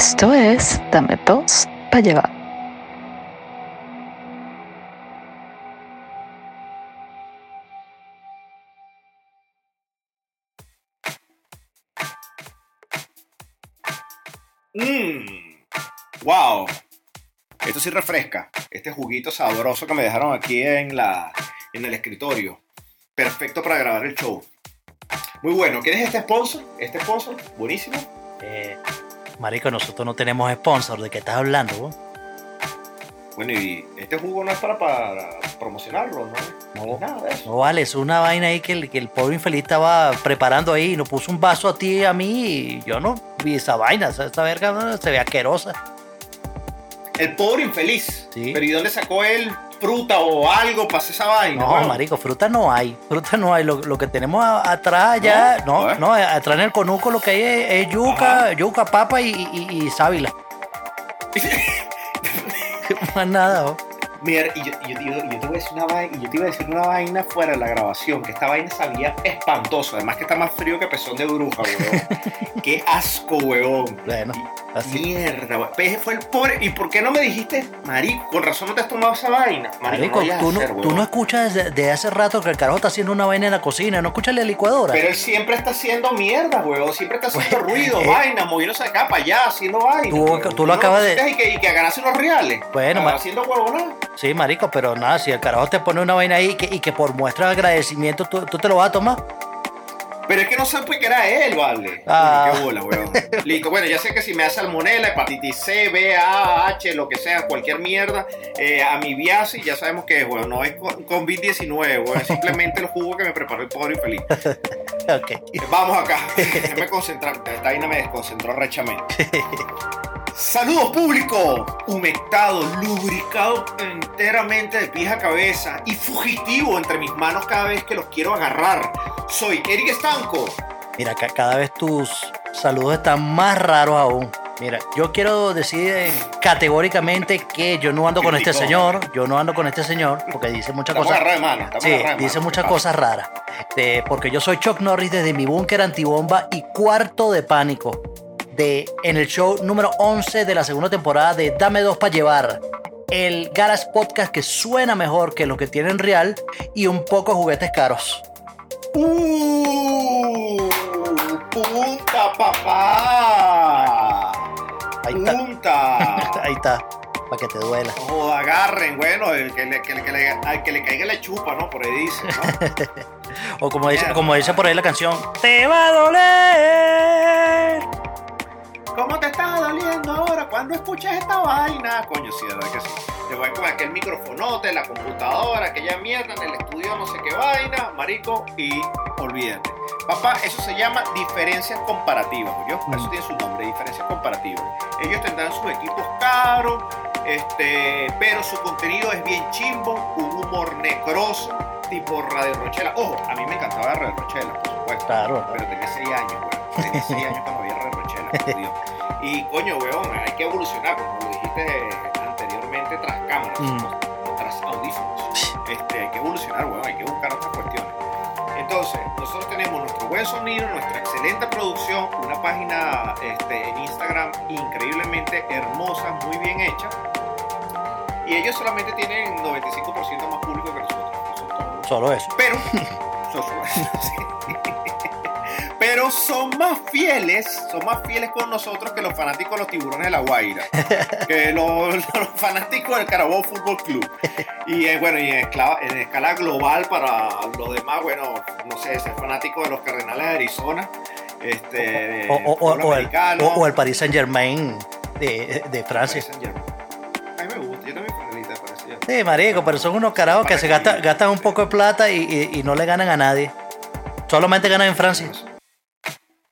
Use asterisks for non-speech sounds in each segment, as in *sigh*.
Esto es Dame dos para llevar. Mmm. Wow. Esto sí refresca. Este juguito sabroso que me dejaron aquí en la en el escritorio. Perfecto para grabar el show. Muy bueno. ¿Quieres este sponsor? Este sponsor, buenísimo. Eh, marico, nosotros no tenemos sponsor. ¿De qué estás hablando? vos? Bueno, y este jugo no es para, para promocionarlo, ¿no? No, nada de eso. No vale, es una vaina ahí que el, que el pobre infeliz estaba preparando ahí y nos puso un vaso a ti y a mí y yo no vi esa vaina. Esa, esa verga no, se ve asquerosa. El pobre infeliz. Sí. Pero ¿y dónde sacó él fruta o algo para hacer esa vaina? No, marico, fruta no hay. Fruta no hay. Lo, lo que tenemos atrás ya, No, no, ¿eh? no, atrás en el conuco lo que hay es, es yuca, Ajá. yuca, papa y, y, y sábila. *laughs* *laughs* Más nada, ¿no? Mira, y yo, y yo- y yo- y yo te voy a decir una vaina, y yo te iba a decir una vaina fuera de la grabación, que esta vaina sabía espantoso, además que está más frío que pezón de bruja, weón. *laughs* Qué asco, weón. Bueno, así. Mierda, weón. Pues fue el pobre. ¿Y por qué no me dijiste, marico? Con razón no te has tomado esa vaina. Marico, no tú, no, tú escuchas desde, desde hace rato que el carajo está haciendo una vaina en la cocina. No escuchas la licuadora. Pero él siempre está haciendo mierda, weón. Siempre está haciendo ruido, eh. vaina, moviéndose de acá para allá, haciendo vaina. Tú- tú lo acabas de- Y que, y que ganase unos reales. Bueno, haciendo huevonada. Sí, marico, pero nada, si el carajo te pone una vaina ahí y que, y que por muestra de agradecimiento tú, tú te lo vas a tomar. Pero es que no supe que era él, vale. Ah. Qué bola, weón. Listo, bueno, ya sé que si me da salmonela, hepatitis C, B, A, H, lo que sea, cualquier mierda, eh, amibiasis, ya sabemos que es, weón. No es con- COVID-19, weón. Es simplemente el jugo que me preparó el pobre infeliz. *laughs* Ok. Vamos acá. *laughs* Déjame concentrar. Esta vaina me desconcentró rechamente. *laughs* Saludos público, humectado, lubricado enteramente de pies a cabeza y fugitivo entre mis manos cada vez que los quiero agarrar. Soy Eric Estanco. Mira, ca- cada vez tus saludos están más raros aún. Mira, yo quiero decir eh, categóricamente que yo no ando con este señor. Yo no ando con este señor porque dice muchas Estamos cosas. de mano. Sí, dice muchas cosas raras. Este, porque yo soy Chuck Norris desde mi búnker antibomba y cuarto de pánico. De, en el show número 11 de la segunda temporada de Dame dos para llevar. El Garas Podcast que suena mejor que los que tienen real y un poco juguetes caros. ¡Uh! ¡Punta, papá! Ahí está. ¡Punta! *laughs* Ahí está, para que te duela. No, agarren, bueno, el que le, que le- que le- al que le caiga la chupa, ¿no? Por ahí dice, ¿no? *laughs* O como dice, como dice por ahí la canción, ¡Te va a doler! ¿Cómo te está doliendo ahora cuando escuchas esta vaina? Coño, sí, de verdad que sí. Te voy con aquel microfonote, la computadora, aquella mierda en el estudio, no sé qué vaina, marico, y olvídate. Papá, eso se llama diferencias comparativas. Eso Mm. tiene su nombre, diferencias comparativas. Ellos tendrán sus equipos caros, este, pero su contenido es bien chimbo, un humor necroso, tipo Radio Rochela. Ojo, a mí me encantaba Radio Rochela, por supuesto. Claro. Pero tenía 6 años, weón. Tenía 6 años cuando había Dios. Y coño, weón, hay que evolucionar, como lo dijiste anteriormente, tras cámaras, Mm. tras audífonos. Este, hay que evolucionar, weón, hay que buscar otras cuestiones. Entonces, nosotros tenemos nuestro buen sonido, nuestra excelente producción, una página este, en Instagram increíblemente hermosa, muy bien hecha. Y ellos solamente tienen 95% más público que nosotros. Eso. Solo eso. Pero, *laughs* so- so- sí. *laughs* son más fieles, son más fieles con nosotros que los fanáticos de los tiburones de la Guaira, *laughs* que los, los fanáticos del Carabobo Fútbol Club. Y eh, bueno, y en escala, en escala global para los demás, bueno, no sé, ser fanático de los Cardenales de Arizona, este, O, o- o- el, Paris Saint Germain de, de Francia. A mí me gusta, yo también. Sí, marico, pero son unos carajos que se gastan, gastan un poco de plata y, y- y no le ganan a nadie. Solamente ganan en Francia.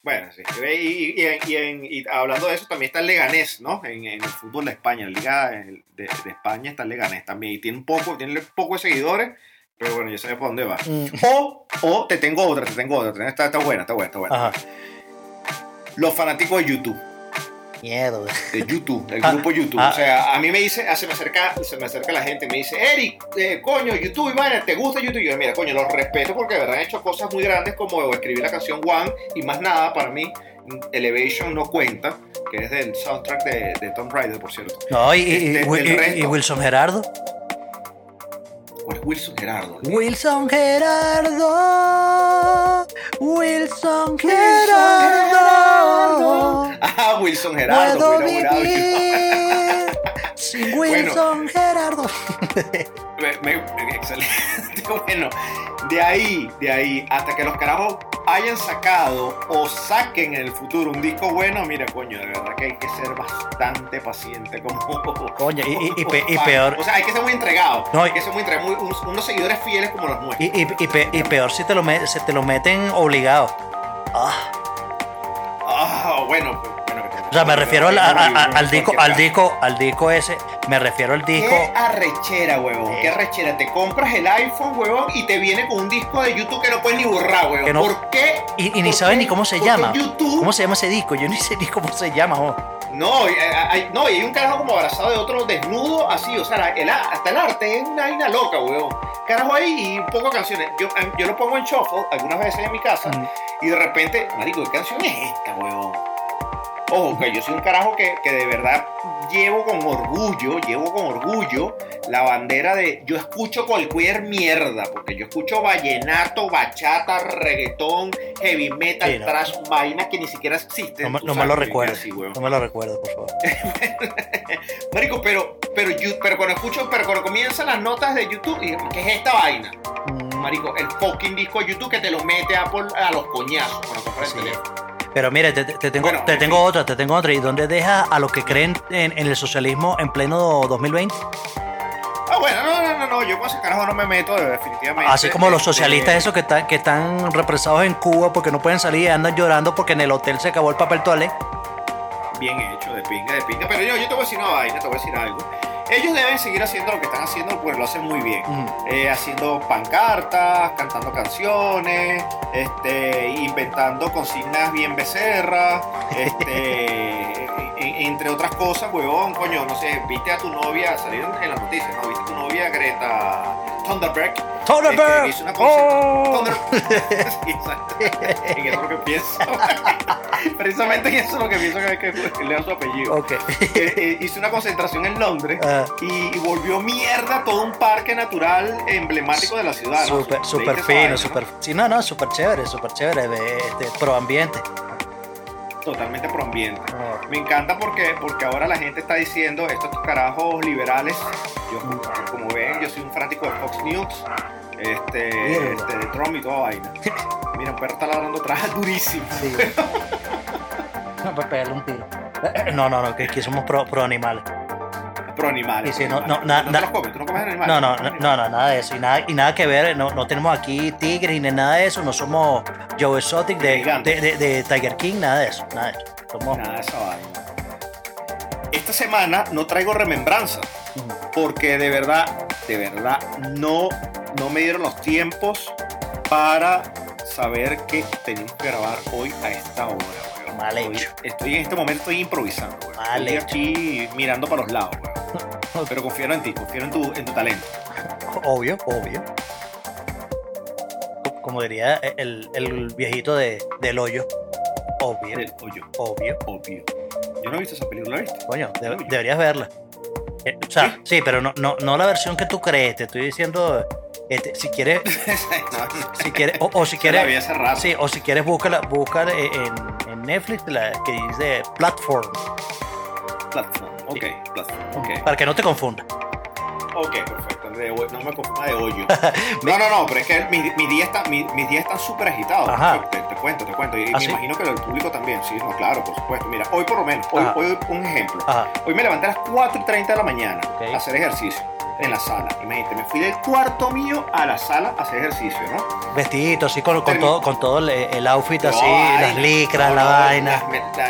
Bueno, sí. Y, y- y- y en- y hablando de eso, también está el Leganés, ¿no? En, en el fútbol de España, en la Liga de, de- de España está el Leganés también. Y tiene un poco, tiene poco de seguidores, pero bueno, ya sabes por dónde va. Mm, O, o te tengo otra, te tengo otra. Está, está buena, está buena, está buena. Ajá. Los fanáticos de YouTube. Mierda. de YouTube, del Ah, grupo YouTube. ah. O sea, a mí me dice, se me acerca, se me acerca la gente, me dice, Eric, eh, coño, YouTube, Iván, ¿te gusta YouTube? Y yo, mira, coño, los respeto porque de verdad han hecho cosas muy grandes como escribir la canción One y más nada para mí. Elevation no cuenta, que es del soundtrack de, de Tomb Raider, por cierto. No, y, y- Este, y- el y- y Wilson Gerardo. ¿Cuál es Wilson Gerardo? Wilson Gerardo. Wilson Gerardo. Ah, Wilson Gerardo. Puedo vivir Wilson Gerardo. *laughs* Me- me- excelente. *laughs* Bueno, de ahí, de ahí, hasta que los carajos hayan sacado o saquen en el futuro un disco bueno, mira, coño, de verdad que hay que ser bastante paciente *laughs* como. Coño, y- y- y pe- y fan. peor- O sea, hay que ser muy entregado. No, hay que ser muy entregado. muy- unos, unos seguidores fieles como los nuestros. Y, y- y pe- y peor si te lo, me- se te lo meten obligado. Ah, Ah, bueno, pues, o sea, me refiero al, a- a- a- al disco, al disco, al disco ese. Me refiero al disco. Qué arrechera, huevón. Eh. Qué arrechera. Te compras el iPhone, huevón, y te viene con un disco de YouTube que no puedes ni borrar, huevón. No- ¿Por qué? Y, y ni ¿Por saben qué? ni cómo se llama. YouTube. ¿Cómo se llama ese disco? Yo ni sé ni cómo se llama. oh. No, hay, hay- no, y hay un carajo como abrazado de otro desnudo, así, o sea, el hasta el arte es una vaina loca, huevón. Carajo ahí y un poco de canciones. Yo, yo lo pongo en shuffle algunas veces en mi casa Mm. y de repente, marico, ¿qué canción es esta, huevón? Ojo, que yo soy un carajo que, que de verdad llevo con orgullo, llevo con orgullo la bandera de yo escucho cualquier mierda, porque yo escucho vallenato, bachata, reggaetón, heavy metal, Sí, no. trash, vainas que ni siquiera existen. No, me- no lo recuerdo. así. No me lo recuerdo, por favor. *laughs* Marico, pero, pero, you- pero cuando escucho, pero cuando comienzan las notas de YouTube, ¿qué es esta vaina? Mm, Marico, el fucking disco de YouTube que te lo mete Apple a los coñazos cuando compras el Sí. teléfono. Pero mire, te, te tengo, Bueno, te en tengo otra, te tengo otra. ¿Y dónde deja a los que creen en, en el socialismo en pleno 2020? Ah, bueno, no, no, no, no, yo con ese carajo no me meto, definitivamente. Así como los Este, socialistas esos que están, que están represados en Cuba porque no pueden salir y andan llorando porque en el hotel se acabó el papel toalé. Bien hecho, de pinga, de pinga. Pero yo, yo te voy a decir una vaina, te voy a decir algo. Ellos deben seguir haciendo lo que están haciendo porque lo hacen muy bien. Eh, haciendo pancartas, cantando canciones, este, inventando consignas bien becerras, este, *laughs* entre otras cosas, huevón, coño, no sé, viste a tu novia, salir en, las noticias, ¿no? Viste a tu novia Greta Thunberg. Thunberg. este, hizo una Oh. Thunder- *laughs* Sí, exacto. En eso es lo que pienso. *laughs* Precisamente en eso es lo que pienso cada vez que leo su apellido. Ok. *laughs* Eh, eh, hizo una concentración en Londres Ah, y, volvió mierda todo un parque natural emblemático de la ciudad. Súper, ¿Leíste súper esa fino, vaina, no? súper. Sí, no, no, súper chévere, súper chévere. ve, Este, pro ambiente. Totalmente proambiente. Me encanta porque, porque ahora la gente está diciendo, estos carajos liberales, yo como ven, yo soy un fanático de Fox News, este, este, de Trump y toda vaina. Mira, un perro está ladrando atrás *laughs* durísimo. Sí. *laughs* No, para pegarle un tiro. *clears throat* No, no, no, que aquí somos pro, pro animales. Pro animales. Sí, sí, pro no, animales. no, na- ¿Tú na- te los comes? ¿Tú no comes animales? No, no, no, no, nada de eso. Y nada, y nada que ver, no, no tenemos aquí tigres ni nada de eso. No somos Joe Exotic de, de, de- de Tiger King, nada de eso. Nada de eso. Somos. Nada de esa vaina. Esta semana no traigo remembranza. Porque de verdad, de verdad, no, no me dieron los tiempos para saber que teníamos que grabar hoy a esta hora. Mal Estoy- hecho. Estoy en este momento estoy improvisando. Mal Estoy hecho. aquí mirando para los lados. *laughs* Pero confío en ti, confío en tu, en tu talento. Obvio, obvio. Co- Como diría el, el viejito de, del hoyo. Obvio, El hoyo, obvio. obvio. Yo no he visto esa película, ¿la viste? Coño, de- deberías verla. Eh, O sea, ¿Sí? pero no, no, no la versión que tú crees. Te estoy diciendo, este, si quieres, *laughs* si quieres, o, o si quieres, sí, o si quieres búscala, búscala en, en Netflix, la que dice Platform, Platform. Ok, platform. Ok. para que no te confunda. Ok, perfecto. De no me confunda de hoyo. *laughs* No, no, no, pero es que mi, mi día está, mi- mis días están súper agitados. Te, te cuento, te cuento. Y ¿Ah, me sí? imagino que el público también. Sí, no, claro, por supuesto. Mira, hoy por lo menos, hoy, hoy un ejemplo. Ajá. Hoy me levanté a las 4 y 30 de la mañana a hacer ejercicio en la sala. Imagínate, me fui del cuarto mío a la sala a hacer ejercicio, ¿no? Vestidito, así con, con todo, con todo el, el outfit así, las licras, No, la no, vaina.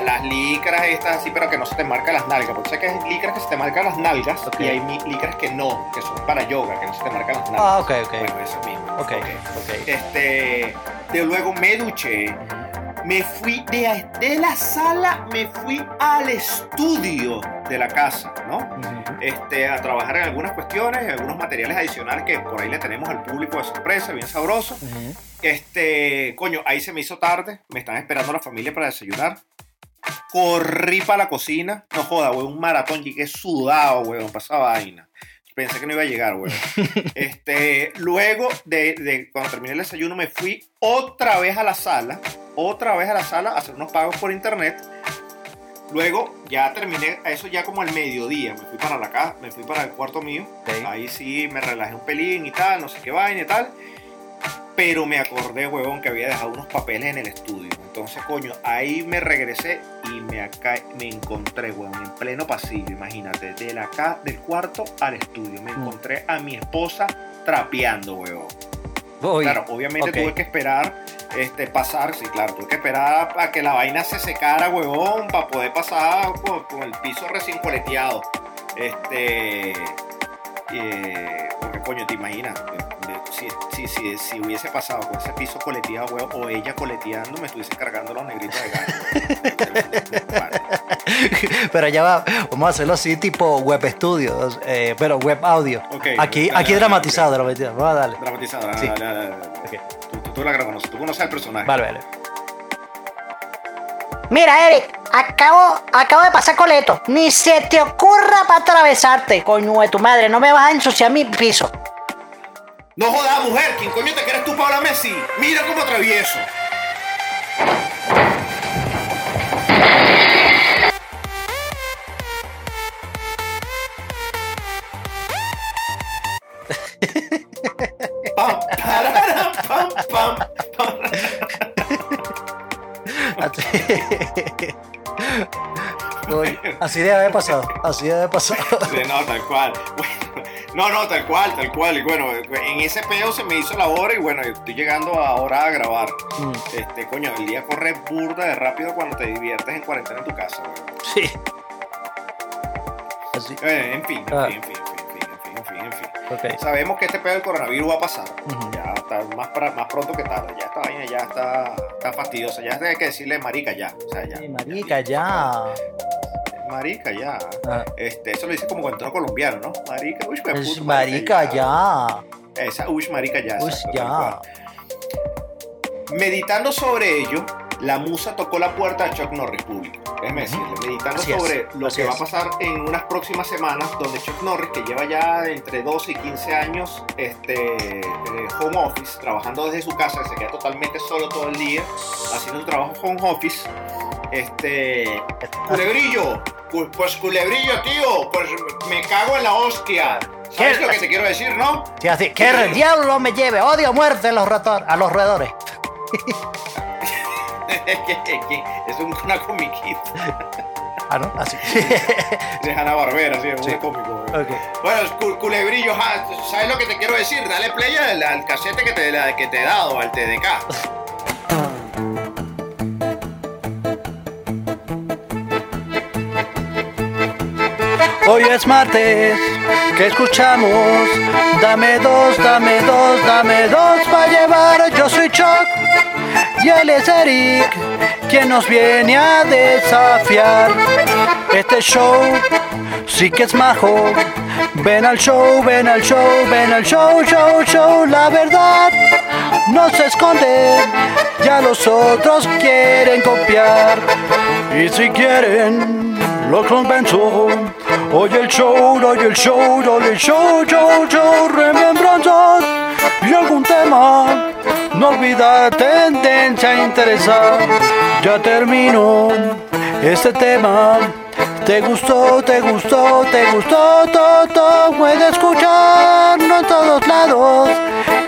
Las, licras estas así, pero que no se te marcan las nalgas. Porque sé que hay licras que se te marcan las nalgas y hay mi- licras que no, que son para yoga, que no se te marcan las nalgas. Ah, ok, ok. Bueno, eso mismo. Ok, ok. Este, de luego me duché, me fui de, de la sala, me fui al estudio de la casa, ¿no? Este, a trabajar en algunas cuestiones, en algunos materiales adicionales que por ahí le tenemos al público de sorpresa, bien sabroso. Este, coño, ahí se me hizo tarde, me están esperando la familia para desayunar. Corrí para la cocina, no joda, güey, un maratón, llegué sudado, güey, pasaba vaina. Pensé que no iba a llegar, güey. este, luego de, de, cuando terminé el desayuno, me fui otra vez a la sala, otra vez a la sala a hacer unos pagos por internet. Luego ya terminé eso ya como al mediodía. Me fui para la casa, me fui para el cuarto mío. Ahí sí me relajé un pelín y tal, no sé qué vaina y tal. Pero me acordé, huevón, que había dejado unos papeles en el estudio. Entonces, coño, ahí me regresé y me, acá, me encontré, huevón, en pleno pasillo, imagínate, de la acá, del cuarto al estudio. Me encontré a mi esposa trapeando, huevón. Claro, obviamente tuve que esperar este, pasar, sí, claro, tuve que esperar a que la vaina se secara, huevón, para poder pasar con, el piso recién coleteado. Este. Eh, porque, coño, te imaginas, si, si, si, si, hubiese pasado con ese piso coleteado, huevón, o ella coleteando, me estuviese cargando los negritos de gato. *laughs* pero ya va, vamos a hacerlo así, tipo web estudio, eh, pero web audio. aquí aquí dramatizado, dramatizado. Vamos a darle. Dramatizado, sí. dale, dale, dale. Tú, tú, tú, la conoces, tú conoces al personaje. Vale, vale. Mira, Eric, acabo, acabo de pasar coleto. Ni se te ocurra para atravesarte, coño de tu madre. No me vas a ensuciar mi piso. No jodas, mujer. ¿Quién coño te crees tú, Paula Messi? Mira cómo pam, pam, pam. así debe haber pasado, así debe haber pasado. no, tal cual. No, no, tal cual, tal cual. Y bueno, en ese peo se me hizo la hora y bueno, estoy llegando ahora a grabar. Mm. Este, coño, el día corre burda de rápido cuando te diviertes en cuarentena en tu casa, Sí. Así. Eh, en fin, en ah. fin, en fin, en fin, en fin, Okay. Sabemos que este pedo del coronavirus va a pasar. Ya está más, más pronto que tarde. Ya esta vaina ya está, está fastidiosa. Ya hay que decirle marica ya. O sea, ya. marica ya. Marica ya. Ah. Este, eso lo dice como cuando colombiano, ¿no? Marica, uy, me puto, marica, ya. Esa, uy, marica ya. Uy, ya. Meditando sobre ello, la musa tocó la puerta a Chuck Norris público. Déjeme decirle, meditando sobre lo que va a pasar en unas próximas semanas, donde Chuck Norris, que lleva ya entre 12 y 15 años este, home office, trabajando desde su casa, se queda totalmente solo todo el día, haciendo su trabajo home office. Este. Culebrillo, pues culebrillo, tío, pues me cago en la hostia. ¿Sabes lo que te quiero decir, no? Sí, así, que el *laughs* diablo me lleve, odio muerte a los, a los roedores. *laughs* es una comiquita. *laughs* Ah, ¿no? Así. de Hanna Barbera, sí, es un cómico. Bueno, culebrillo, ¿sabes lo que te quiero decir? Dale play al, al casete que te, que te he dado, al TDK. Hoy es martes, que escuchamos? Dame dos, dame dos, dame dos para llevar. Yo soy Chuck y él es Eric, quien nos viene a desafiar. Este show sí que es majo. Ven al show, ven al show, ven al show, show, show. La verdad no se esconde, ya los otros quieren copiar. Y si quieren, lo convenzo. Oye el show, oye el show, oye el show, show, show, remembranzas y algún tema. No olvida tendencia interesar. Ya terminó este tema. Te gustó, te gustó, te gustó, todo, puedes escucharlo en todos lados.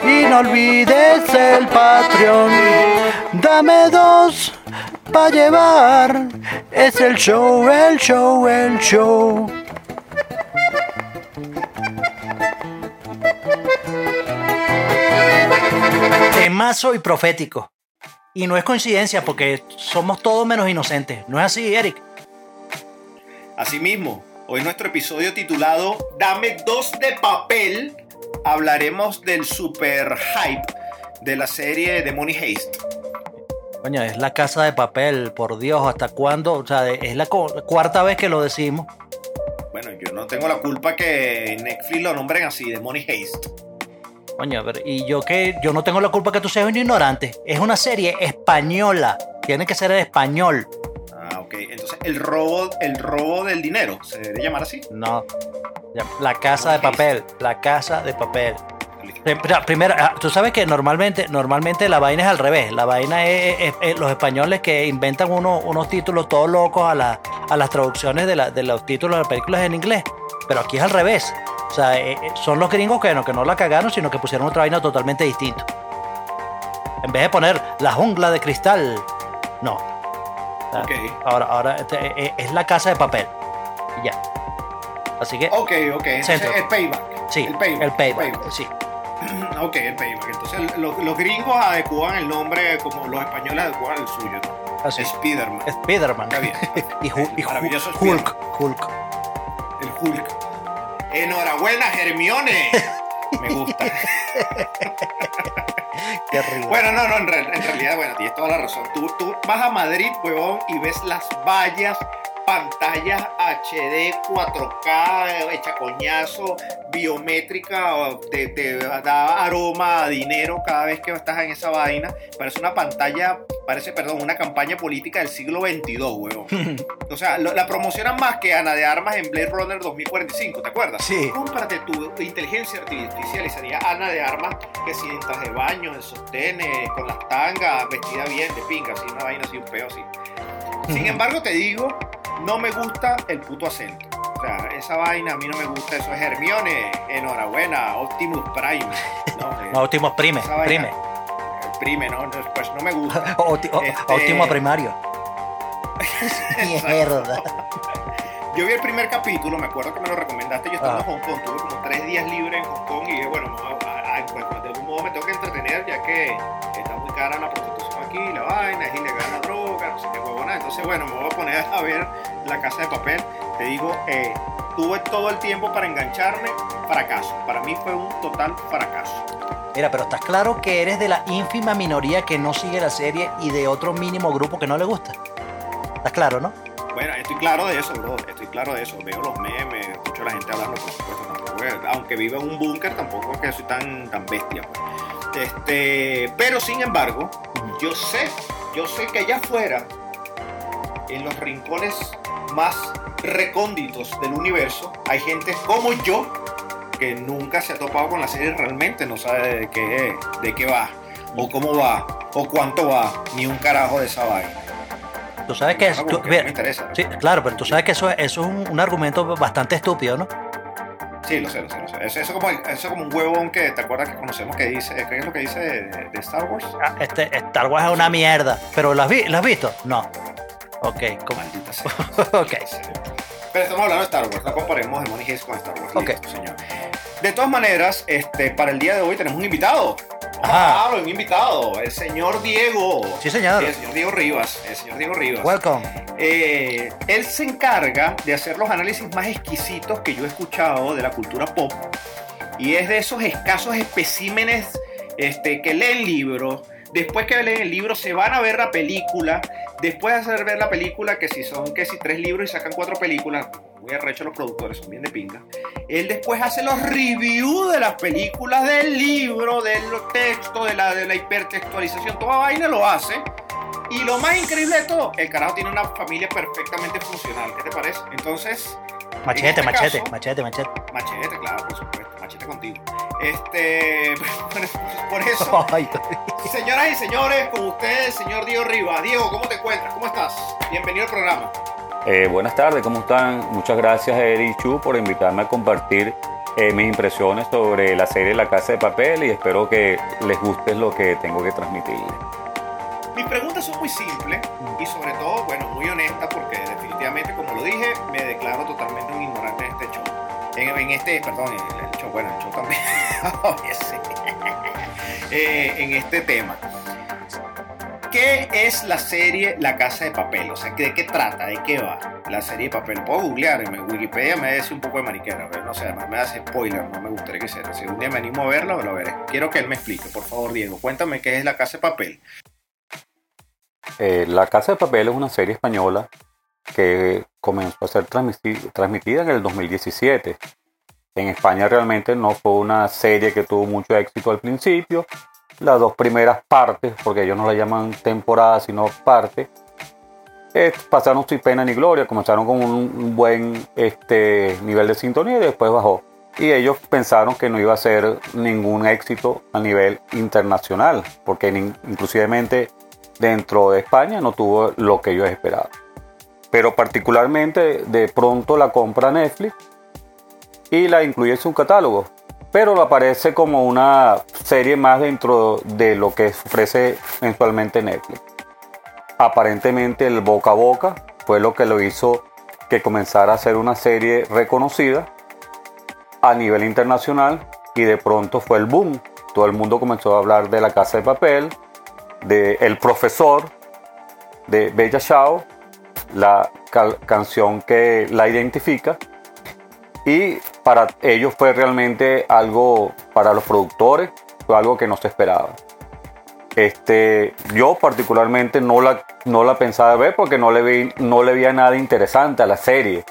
Y no olvides el Patreon. Dame dos para llevar. Es el show, el show, el show. Temazo y profético. Y no es coincidencia porque somos todos menos inocentes. ¿No es así, Eric? Asimismo, hoy nuestro episodio titulado Dame dos de papel hablaremos del super hype de la serie de Money Heist. Coño, es la casa de papel, por Dios, ¿hasta cuándo? O sea, es la cu- cuarta vez que lo decimos. Bueno, yo no tengo la culpa que Netflix lo nombren así, de Money Haste. Coño, ver, y yo que yo no tengo la culpa que tú seas un ignorante. Es una serie española. Tiene que ser en español. Ah, ok. Entonces, el robo, el robo del dinero, ¿se debe llamar así? No. La casa de papel. La casa de papel. Primero, ah, tú sabes que normalmente, normalmente la vaina es al revés. La vaina es, es- es los españoles que inventan unos, unos títulos todos locos a, la- a las traducciones de, la- de los títulos de las películas en inglés. Pero aquí es al revés. O sea, eh, eh, son los gringos que no, que no la cagaron, sino que pusieron otra vaina totalmente distinta. En vez de poner la jungla de cristal, no. O sea, Ok. Ahora, ahora este, eh, es la casa de papel. Y ya. Así que, Ok, ok. Entonces, el payback. sí, el payback. el payback. Sí. *clears throat* Ok, el payback. Entonces, los, los gringos adecúan el nombre como los españoles adecúan el suyo, ¿no? Así. Spiderman. Spiderman. Está bien. *laughs* y Hu- y Hu- Maravilloso Hulk. Hulk. El Hulk. Enhorabuena, Hermione. Me gusta. *laughs* Qué rico. Bueno, no, no, en, en realidad, bueno, tienes toda la razón. Tú, tú vas a Madrid, huevón, y ves las vallas, pantallas HD, 4K, hecha coñazo, biométrica, te, te da aroma a dinero cada vez que estás en esa vaina. Parece una pantalla, parece, perdón, una campaña política del siglo XXII, huevón. *laughs* O sea, lo- la promocionan más que Ana de Armas en Blade Runner 2045, ¿te acuerdas? Sí. Cómprate tu inteligencia artificial y sería Ana de Armas que si en traje de baño, en sostenes, con las tangas, vestida bien, de pinga, así, una vaina así, un peo así. Sin embargo, te digo, no me gusta el puto acento. O sea, esa vaina a mí no me gusta, eso es Hermione, enhorabuena, Optimus Prime. No, *laughs* Eh, No, Optimus Prime. vaina, Prime. Prime, no, pues no me gusta. *laughs* O- Este- Optimus Primario. *laughs* Mierda. Yo vi el primer capítulo, me acuerdo que me lo recomendaste. Yo estaba Ah. en Hong Kong, tuve como tres días libre en Hong Kong y dije, bueno, a- a- a- pues, de algún modo me tengo que entretener ya que está muy cara la prostitución aquí, la vaina, es ilegal la droga, no sé qué huevona. Entonces, bueno, me voy a poner a ver la casa de papel. Te digo, eh, tuve todo el tiempo para engancharme, fracaso. Para mí fue un total fracaso. Mira, pero estás claro que eres de la ínfima minoría que no sigue la serie y de otro mínimo grupo que no le gusta. ¿Estás claro, no? Bueno, estoy claro de eso, bro. Estoy claro de eso. Veo los memes, escucho a la gente hablando, por supuesto. Tampoco aunque viva en un búnker, tampoco es que soy tan, tan bestia. Pues. Este, pero sin embargo, yo sé, yo sé que allá afuera, en los rincones más recónditos del universo, hay gente como yo que nunca se ha topado con la serie realmente, no sabe de qué, de qué va, o cómo va, o cuánto va, ni un carajo de esa vaina. Tú sabes que, es- tú- me interesa. sí, claro, pero tú sabes que eso, es- eso es un, un argumento bastante estúpido, ¿no? Sí, lo sé, lo sé, lo sé. Eso es como, eso como un huevón que te acuerdas que conocemos que dice, ¿qué es lo que dice de, de Star Wars? Ah, Este, Star Wars es una mierda. ¿Pero las vi, las has visto? No. Ok, sea. *laughs* ok. Pero estamos hablando de Star Wars, no comparemos Demon Heist con Star Wars. Ok. Listo, señor. De todas maneras, este, para el día de hoy tenemos un invitado. Ah, un invitado, el señor Diego. Sí, señor. El señor Diego Rivas. El señor Diego Rivas. Welcome. Eh, él se encarga de hacer los análisis más exquisitos que yo he escuchado de la cultura pop y es de esos escasos especímenes este, que leen libros. Después que leen el libro se van a ver la película. Después de hacer ver la película, que si son que si tres libros y sacan cuatro películas, muy arrecho los productores, son bien de pinga. Él después hace los reviews de las películas, del libro, de los textos, de la, de la hipertextualización, toda vaina lo hace. Y lo más increíble de todo, el carajo tiene una familia perfectamente funcional. ¿Qué te parece? Entonces, Machete, este machete, caso- machete, machete. machete, claro, por supuesto, machete contigo. Este, *laughs* por eso, *laughs* Ay, señoras y señores, con ustedes, señor Diego Rivas. Diego, ¿cómo te encuentras? ¿Cómo estás? Bienvenido al programa. Eh, buenas tardes, ¿cómo están? Muchas gracias a Eri Chu por invitarme a compartir eh, mis impresiones sobre la serie La Casa de Papel y espero que les guste lo que tengo que transmitirles. Mis preguntas son muy simples y sobre todo, bueno, muy honestas porque definitivamente, dije, me declaro totalmente un ignorante en este show. En, este, perdón, en el show, bueno, el show también. *laughs* Eh, en este tema. ¿Qué es la serie La Casa de Papel? O sea, ¿de qué trata? ¿De qué va la serie de papel? Puedo googlear, en Wikipedia me dice un poco de mariquera, pero no sé, además me hace spoiler, no me gustaría que sea. Si un día me animo a verla, lo veré. Quiero que él me explique, por favor, Diego. Cuéntame qué es La Casa de Papel. Eh, la Casa de Papel es una serie española que comenzó a ser transmiti- transmitida en el 2017. En España realmente no fue una serie que tuvo mucho éxito al principio. Las dos primeras partes, porque ellos no la llaman temporada, sino parte, eh, pasaron sin pena ni gloria. Comenzaron con un, un buen este, nivel de sintonía y después bajó. Y ellos pensaron que no iba a ser ningún éxito a nivel internacional, porque inclusivemente dentro de España no tuvo lo que ellos esperaban. Pero particularmente de pronto la compra Netflix y la incluye en su catálogo. Pero aparece como una serie más dentro de lo que ofrece mensualmente Netflix. Aparentemente el boca a boca fue lo que lo hizo que comenzara a ser una serie reconocida a nivel internacional y de pronto fue el boom. Todo el mundo comenzó a hablar de la casa de papel, de El Profesor, de Bella Ciao, la canción que la identifica. Y para ellos fue realmente algo, para los productores, fue algo que no se esperaba. Este, yo particularmente no la, no la pensaba ver porque no le, vi, no le veía nada interesante a la serie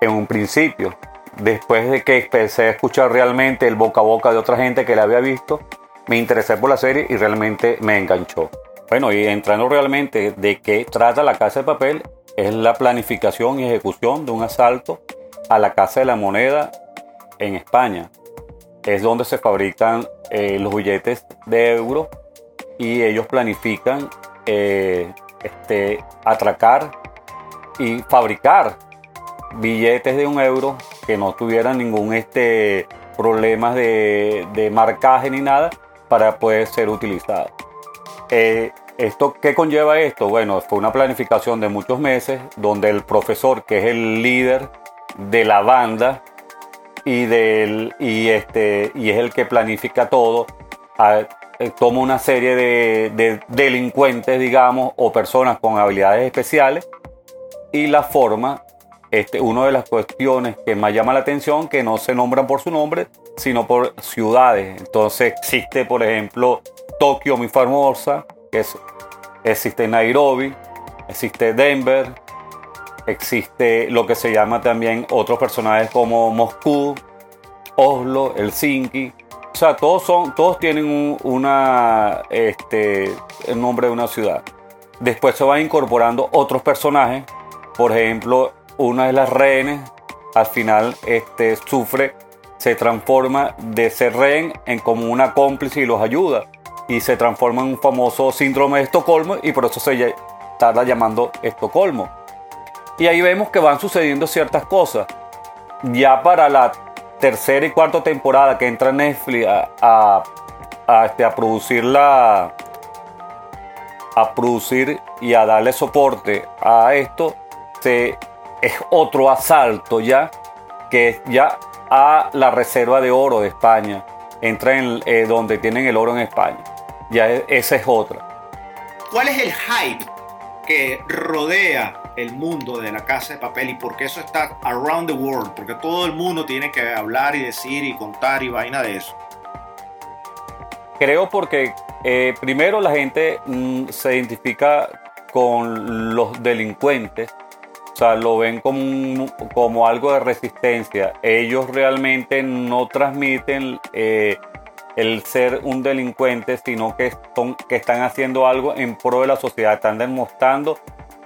en un principio. Después de que empecé a escuchar realmente el boca a boca de otra gente que la había visto, me interesé por la serie y realmente me enganchó. Bueno, y entrando realmente de qué trata la Casa de Papel, es la planificación y ejecución de un asalto a la Casa de la Moneda en España. Es donde se fabrican eh, los billetes de euro y ellos planifican eh, este, atracar y fabricar billetes de un euro que no tuvieran ningún este, problemas de, de marcaje ni nada para poder ser utilizados. Eh, ¿esto, ¿Qué conlleva esto? Bueno, fue una planificación de muchos meses donde el profesor, que es el líder de la banda y, del, y, este, y es el que planifica todo, a- eh, toma una serie de, de delincuentes, digamos, o personas con habilidades especiales y la forma, este, una de las cuestiones que más llama la atención, que no se nombran por su nombre, sino por ciudades. Entonces existe, por ejemplo, Tokio muy famosa, es, existe Nairobi, existe Denver, existe lo que se llama también otros personajes como Moscú, Oslo, Helsinki. O sea, todos, son, todos tienen un- este, el nombre de una ciudad. Después se van incorporando otros personajes. Por ejemplo, una de las rehenes al final este, sufre, se transforma de ser rehén en como una cómplice y los ayuda. Y se transforma en un famoso síndrome de Estocolmo y por eso se tarda llamando Estocolmo. Y ahí vemos que van sucediendo ciertas cosas. Ya para la tercera y cuarta temporada que entra Netflix a, este, a producir la a producir y a darle soporte a esto se, es otro asalto ya que es ya a la reserva de oro de España entra en eh, donde tienen el oro en España ya e- esa es otra ¿Cuál es el hype que rodea el mundo de la casa de papel y por qué eso está around the world? Porque todo el mundo tiene que hablar y decir y contar y vaina de eso. Creo porque eh, primero la gente mm, se identifica con los delincuentes, o sea, lo ven como, un- como algo de resistencia. Ellos realmente no transmiten eh, el ser un delincuente, sino que, son, que están haciendo algo en pro de la sociedad, están demostrando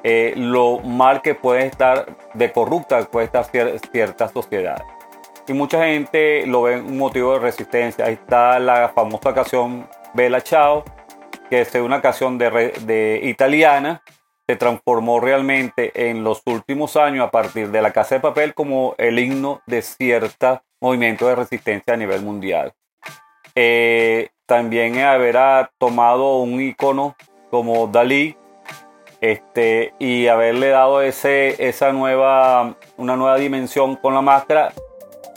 eh, lo mal que puede estar, de corrupta que puede estar cier- cierta sociedad y mucha gente lo ve un motivo de resistencia. Ahí está la famosa canción Bella Ciao, que es una canción de, de italiana, se transformó realmente en los últimos años a partir de la Casa de Papel como el himno de cierta movimiento de resistencia a nivel mundial. Eh, también haberá tomado un icono como Dalí este, y haberle dado ese, esa nueva, una nueva dimensión con la máscara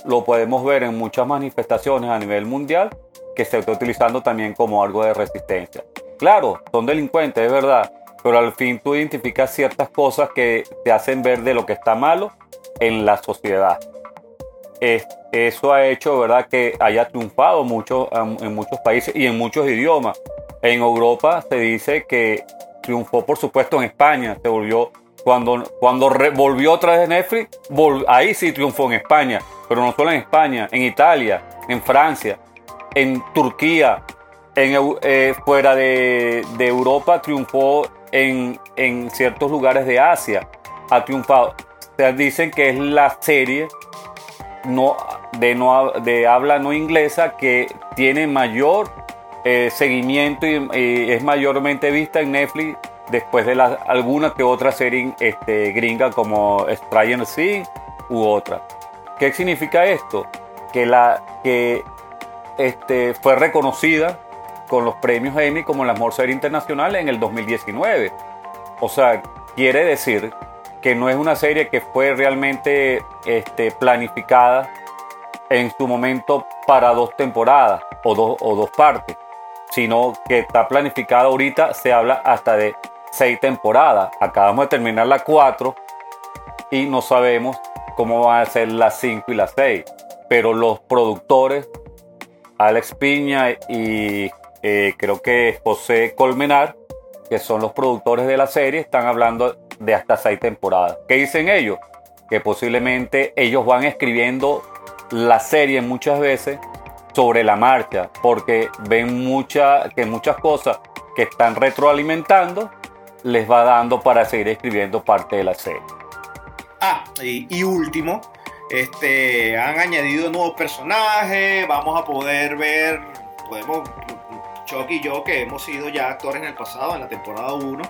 lo podemos ver en muchas manifestaciones a nivel mundial que se está utilizando también como algo de resistencia. Claro, son delincuentes, es verdad, pero al fin tú identificas ciertas cosas que te hacen ver de lo que está malo en la sociedad. Es- eso ha hecho, ¿verdad?, que haya triunfado mucho en muchos países y en muchos idiomas. En Europa se dice que triunfó por supuesto en España, se volvió cuando, cuando volvió otra vez Netflix, ahí sí triunfó en España, pero no solo en España, en Italia, en Francia, en Turquía, en, eh, fuera de, Europa triunfó en, en ciertos lugares de Asia, ha triunfado. O dicen que es la serie no, de, no, de habla no inglesa que tiene mayor eh, seguimiento y, es mayormente vista en Netflix después de la, alguna que otra serie este, gringa como Stranger Things u otra. ¿Qué significa esto? Que, la, que este, fue reconocida con los premios Emmy como la mejor serie internacional en el 2019. O sea, quiere decir que no es una serie que fue realmente este, planificada en su momento para dos temporadas o dos, partes, sino que está planificada ahorita, se habla hasta de seis temporadas. Acabamos de terminar la cuatro y no sabemos cómo van a ser las cinco y las seis. Pero los productores, Alex Piña y eh, creo que José Colmenar, que son los productores de la serie, están hablando de hasta seis temporadas. ¿Qué dicen ellos? Que posiblemente ellos van escribiendo la serie muchas veces sobre la marcha, porque ven mucha, que muchas cosas que están retroalimentando les va dando para seguir escribiendo parte de la serie. Ah, y, y último, este, han añadido nuevos personajes, vamos a poder ver, podemos, Chuck y yo que hemos sido ya actores en el pasado, en la temporada 1,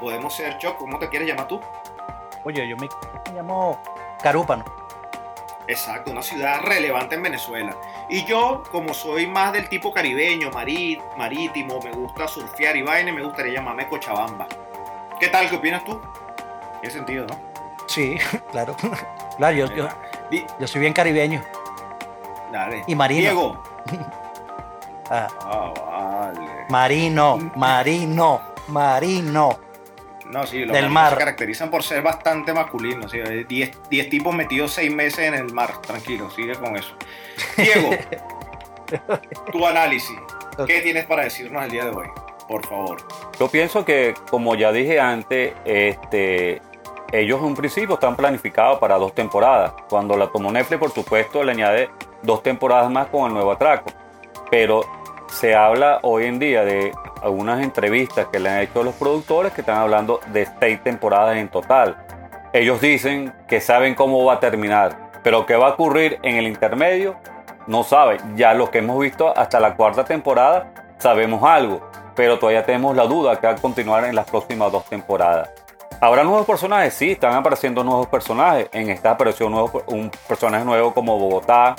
podemos ser Chuck, ¿cómo te quieres llamar tú? Oye, yo me llamo Carúpano. Exacto, una ciudad relevante en Venezuela. Y yo, como soy más del tipo caribeño, marí- marítimo, me gusta surfear y vaina, me gustaría llamarme Cochabamba. ¿Qué tal? ¿Qué opinas tú? Tiene sentido, ¿no? Sí, *laughs* claro. Claro, yo, yo, yo soy bien caribeño. Dale. Y marino. Diego. *laughs* Ah, Ah, vale. marino, marino, marino. No, sí, los Del mar. se caracterizan por ser bastante masculinos. ¿sí? 10 10 tipos metidos 6 meses en el mar. Tranquilo, sigue con eso. Diego, *laughs* tu análisis. ¿Qué tienes para decirnos el día de hoy? Por favor. Yo pienso que, como ya dije antes, este, ellos en un principio están planificados para dos temporadas. Cuando la tomó Netflix, por supuesto, le añade dos temporadas más con el nuevo atraco. Pero se habla hoy en día de algunas entrevistas que le han hecho los productores que están hablando de seis temporadas en total. Ellos dicen que saben cómo va a terminar, pero qué va a ocurrir en el intermedio no saben. Ya lo que hemos visto hasta la cuarta temporada sabemos algo, pero todavía tenemos la duda que va a continuar en las próximas dos temporadas. ¿Habrá nuevos personajes? Sí, están apareciendo nuevos personajes. En esta apareció un personaje nuevo como Bogotá,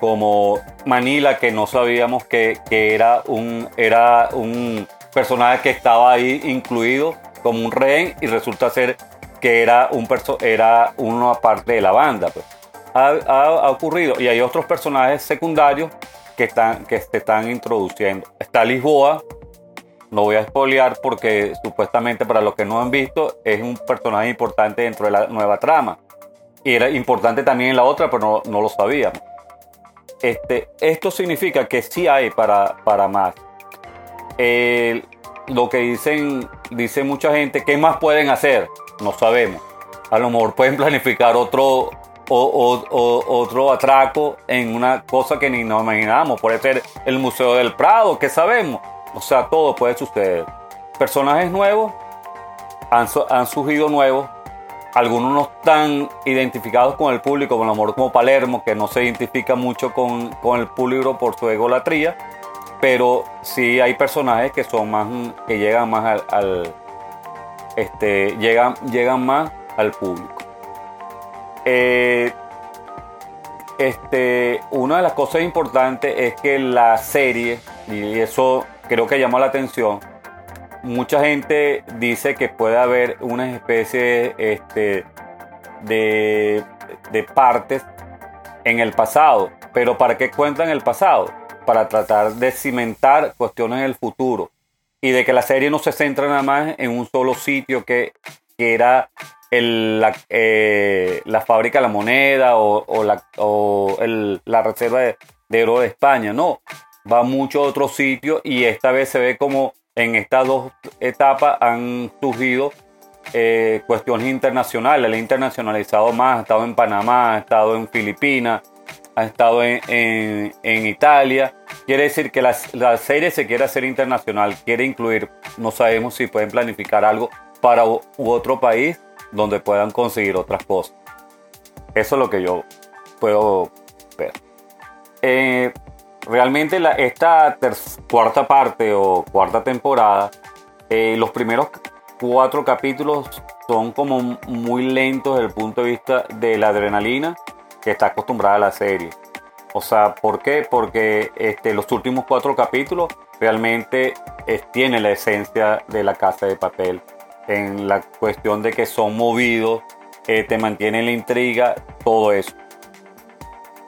como Manila, que no sabíamos que, que era, un, era un personaje que estaba ahí incluido como un rehén y resulta ser que era, un perso- era una parte de la banda. pues. Ha, ha- ocurrido y hay otros personajes secundarios que, están, que se están introduciendo. Está Lisboa, no voy a spoilear porque supuestamente para los que no han visto es un personaje importante dentro de la nueva trama. Y era importante también en la otra, pero no, no lo sabíamos. Este, esto significa que sí hay para, para más. Lo que dicen, dice mucha gente, ¿qué más pueden hacer? No sabemos. A lo mejor pueden planificar otro, o- otro atraco en una cosa que ni nos imaginamos. Puede ser el Museo del Prado, ¿qué sabemos? O sea, todo puede suceder. Personajes nuevos, han, han surgido nuevos. Algunos no están identificados con el público, como a lo mejor como Palermo, que no se identifica mucho con, con el público por su egolatría. Pero sí hay personajes que son más, que llegan más al, al- este, llegan, llegan más al público. Eh, este, una de las cosas importantes es que la serie, y eso creo que llamó la atención, mucha gente dice que puede haber una especie este, de, de partes en el pasado. Pero ¿para qué cuentan el pasado? Para tratar de cimentar cuestiones en el futuro. Y de que la serie no se centra nada más en un solo sitio que, era la, eh, la fábrica de la moneda o, la, o el- la reserva de, de oro de España. No, va a muchos otros sitios y esta vez se ve como en estas dos etapas han surgido eh, cuestiones internacionales. Le ha internacionalizado más, ha estado en Panamá, ha estado en Filipinas, ha estado en, Italia. Quiere decir que la, la serie se quiere hacer internacional, quiere incluir, no sabemos si pueden planificar algo para u otro país donde puedan conseguir otras cosas. Eso es lo que yo puedo ver. Eh, realmente la- esta cuarta parte o cuarta temporada, eh, los primeros cuatro capítulos son como muy lentos desde el punto de vista de la adrenalina que está acostumbrada a la serie. O sea, ¿por qué? Porque este, los últimos cuatro capítulos realmente eh, tiene la esencia de la casa de papel. En la cuestión de que son movidos, eh, te mantienen la intriga, todo eso.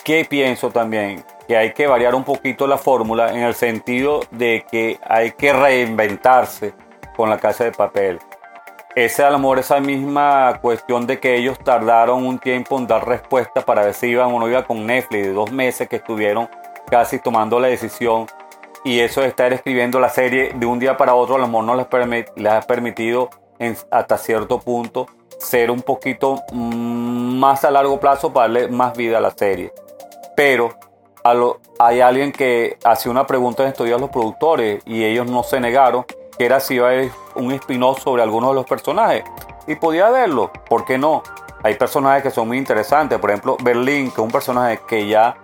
¿Qué pienso también? Que hay que variar un poquito la fórmula en el sentido de que hay que reinventarse con la casa de papel. Ese a lo esa misma cuestión de que ellos tardaron un tiempo en dar respuesta para ver si iban o no iban con Netflix, de dos meses que estuvieron casi tomando la decisión y eso de estar escribiendo la serie de un día para otro a lo mejor no les, ha permitido hasta cierto punto ser un poquito mm, más a largo plazo para darle más vida a la serie. Pero hay alguien que hacía una pregunta en estos días a los productores y ellos no se negaron, que era si iba a haber un spin-off sobre algunos de los personajes. Y podía verlo, ¿por qué no? Hay personajes que son muy interesantes, por ejemplo, Berlín, que es un personaje que ya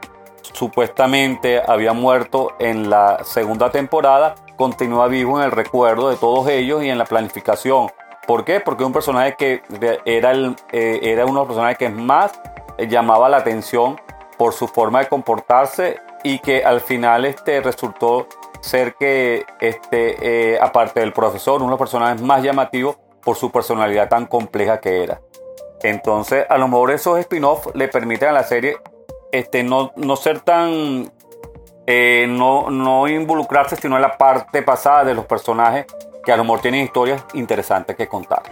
supuestamente había muerto en la segunda temporada, continúa vivo en el recuerdo de todos ellos y en la planificación. ¿Por qué? Porque es un personaje que era, el, eh, era uno de los personajes que más llamaba la atención por su forma de comportarse y que al final este, resultó ser que, este, eh, aparte del profesor, uno de los personajes más llamativos por su personalidad tan compleja que era. Entonces, a lo mejor esos spin-offs le permiten a la serie este, no, no ser tan. eh, no, no involucrarse, sino en la parte pasada de los personajes que a lo mejor tienen historias interesantes que contar.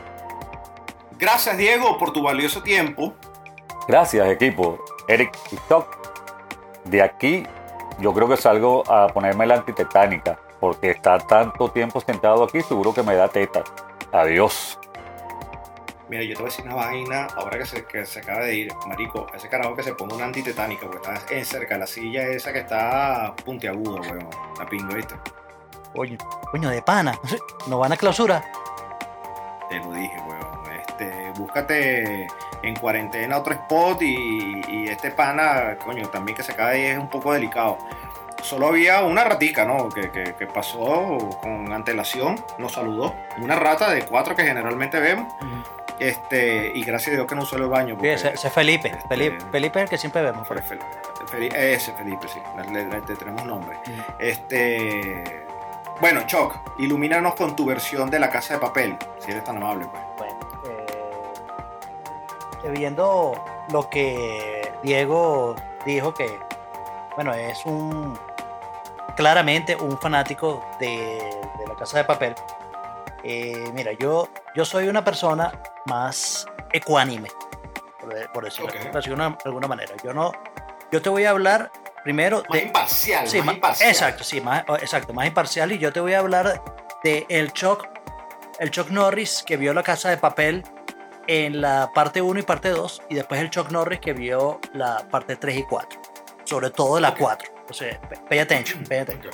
Gracias, Diego, por tu valioso tiempo. Gracias, equipo. Eric TikTok. De aquí, yo creo que salgo a ponerme la antitetánica, porque estar tanto tiempo sentado aquí seguro que me da teta. Adiós. Mira, yo te voy a decir una vaina, ahora que se, que se acaba de ir, marico, ese carajo que se ponga una antitetánica, porque está en cerca de la silla esa que está puntiaguda, weón. La pingo, ¿viste? Coño, coño de pana. ¿No van a clausura? Te lo dije, weón. Este, búscate en cuarentena otro spot y, y este pana, coño, también que se ir es un poco delicado. Solo había una ratica, ¿no? Que, que- que pasó con antelación, nos saludó. Una rata de cuatro que generalmente vemos. Este, y gracias a Dios que no usó el baño. Sí, porque- ese, ese Felipe. este, Felipe. Felipe es el que siempre vemos. Fue Fel- Fel- ese Felipe, sí, le, le- le tenemos nombre. Este, bueno, Choc, ilumínanos con tu versión de la casa de papel, si eres tan amable, pues. Viendo lo que Diego dijo que, bueno, es un claramente un fanático de, de la Casa de Papel. Eh, mira, yo, yo soy una persona más ecuánime, por, por decirlo Ok. por decirlo de alguna manera. Yo no, yo te voy a hablar primero Más de, imparcial, Sí, más imparcial. Exacto, sí, más, o- exacto, más imparcial. Y yo te voy a hablar de el Chuck, el Chuck Norris que vio la casa de papel en la parte 1 y parte 2, y después el Chuck Norris que vio la parte 3 y 4. Sobre todo la Ok. 4. O sea, pay- attention, pay attention.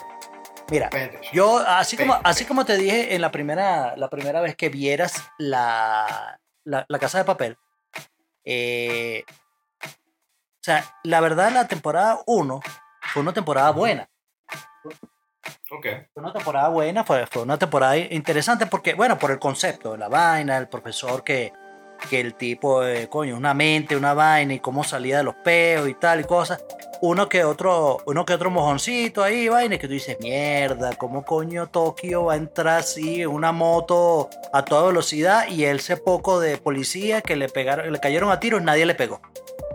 Mira, pay attention. yo, así como, así como te dije en la primera, la primera vez que vieras la, la, la casa de papel, eh, o sea, la verdad, la temporada 1 fue una temporada buena. Ok. Fue una temporada buena, fue, fue una temporada interesante porque, bueno, por el concepto de la vaina, el profesor que, que el tipo, eh, coño, una mente, una vaina y cómo salía de los peos y tal y cosas. Uno que otro, uno que otro mojoncito ahí, vaina, que tú dices, mierda, ¿cómo coño Tokio va a entrar así en una moto a toda velocidad y él se poco de policía que le pegaron, le cayeron a tiros, nadie le pegó?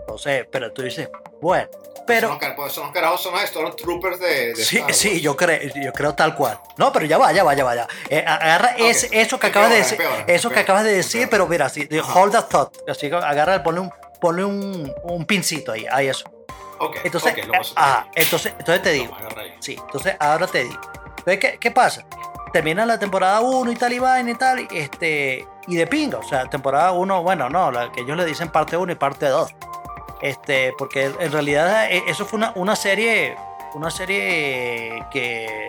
Entonces, pero tú dices, bueno, pero... Son los, pues, son los carajos, son los Stormtroopers de, de Sí, Star Wars. sí, yo creo, yo creo tal cual. No, pero ya va, ya va, ya va, ya. Eh, agarra ese- eso que acabas de decir, eso que acabas de decir, pero mira, así, hold that thought. Así que agarra, ponle un, ponle un, un pincito ahí, ahí eso. Ok, Entonces, paso ah, entonces, entonces te digo, sí, entonces ahora te digo. Entonces, ¿qué, qué pasa? termina la temporada 1 y tal y vaina y tal, este, y de pinga, o sea, temporada 1, bueno, no, la que ellos le dicen parte 1 y parte 2. Este, porque en realidad eh, eso fue una, una serie, una serie que,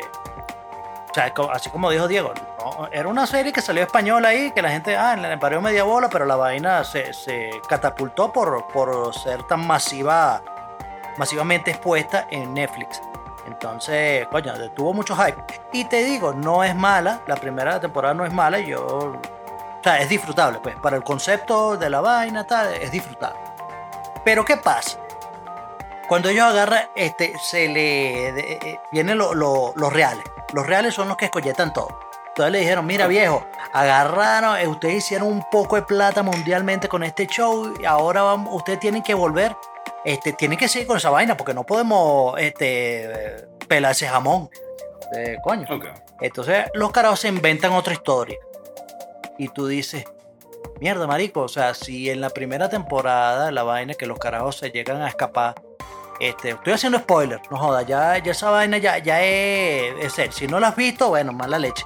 o sea, así como dijo Diego, no, era una serie que salió española ahí, que la gente, ah, le parió media bola, pero la vaina se, se catapultó por, por ser tan masiva, masivamente expuesta en Netflix. Entonces, coño, tuvo mucho hype. Y te digo, no es mala, la primera temporada no es mala, yo, o sea, es disfrutable, pues, para el concepto de la vaina, tal, es disfrutable. Pero ¿qué pasa? Cuando ellos agarran, este, se le de- eh, vienen lo- lo- los reales. Los reales son los que escolletan todo. Entonces le dijeron, mira viejo, agarraron, eh, ustedes hicieron un poco de plata mundialmente con este show y ahora vamos- ustedes tienen que volver, este, tienen que seguir con esa vaina porque no podemos este, pelar ese jamón. Eh, coño. Entonces los carajos se inventan otra historia. Y tú dices, mierda, marico, o sea, si en la primera temporada la vaina que los carajos se llegan a escapar, este, estoy haciendo spoiler, no joda, ya, ya esa vaina ya, ya es, es. Si no la has visto, bueno, mala leche.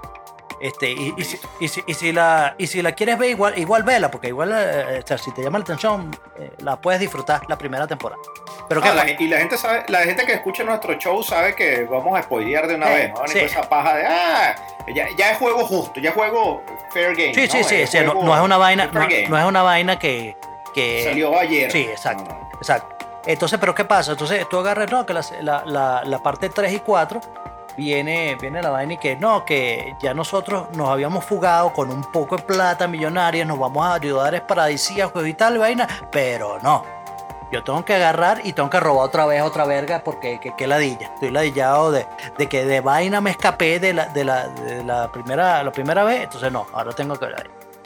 Este, y, y si, y si- y si la, y si la quieres ver, igual, igual vela, porque igual, eh, o sea, si te llama la atención, eh, la puedes disfrutar la primera temporada. Pero ¿qué Ah, la- y la gente sabe, la gente que escucha nuestro show sabe que vamos a spoilear de una Sí, vez, ¿no? Sí. esa paja de ah, ya, ya es juego justo, ya es juego fair game. Sí, ¿no? sí, sí, Es sí, no, no es una vaina, no, es una vaina que, que salió ayer. Sí, exacto. Exacto. Entonces, ¿pero qué pasa? Entonces, tú agarras, no, que la, la, la- la parte 3 y 4 viene, viene la vaina y que no, que ya nosotros nos habíamos fugado con un poco de plata millonaria, nos vamos a ayudar paradisíacos y tal, vaina, pero no. Yo tengo que agarrar y tengo que robar otra vez otra verga porque que, que ladilla. Estoy ladillado de, de que de vaina me escapé de la, de la, de la primera, la primera vez, entonces no, ahora tengo que...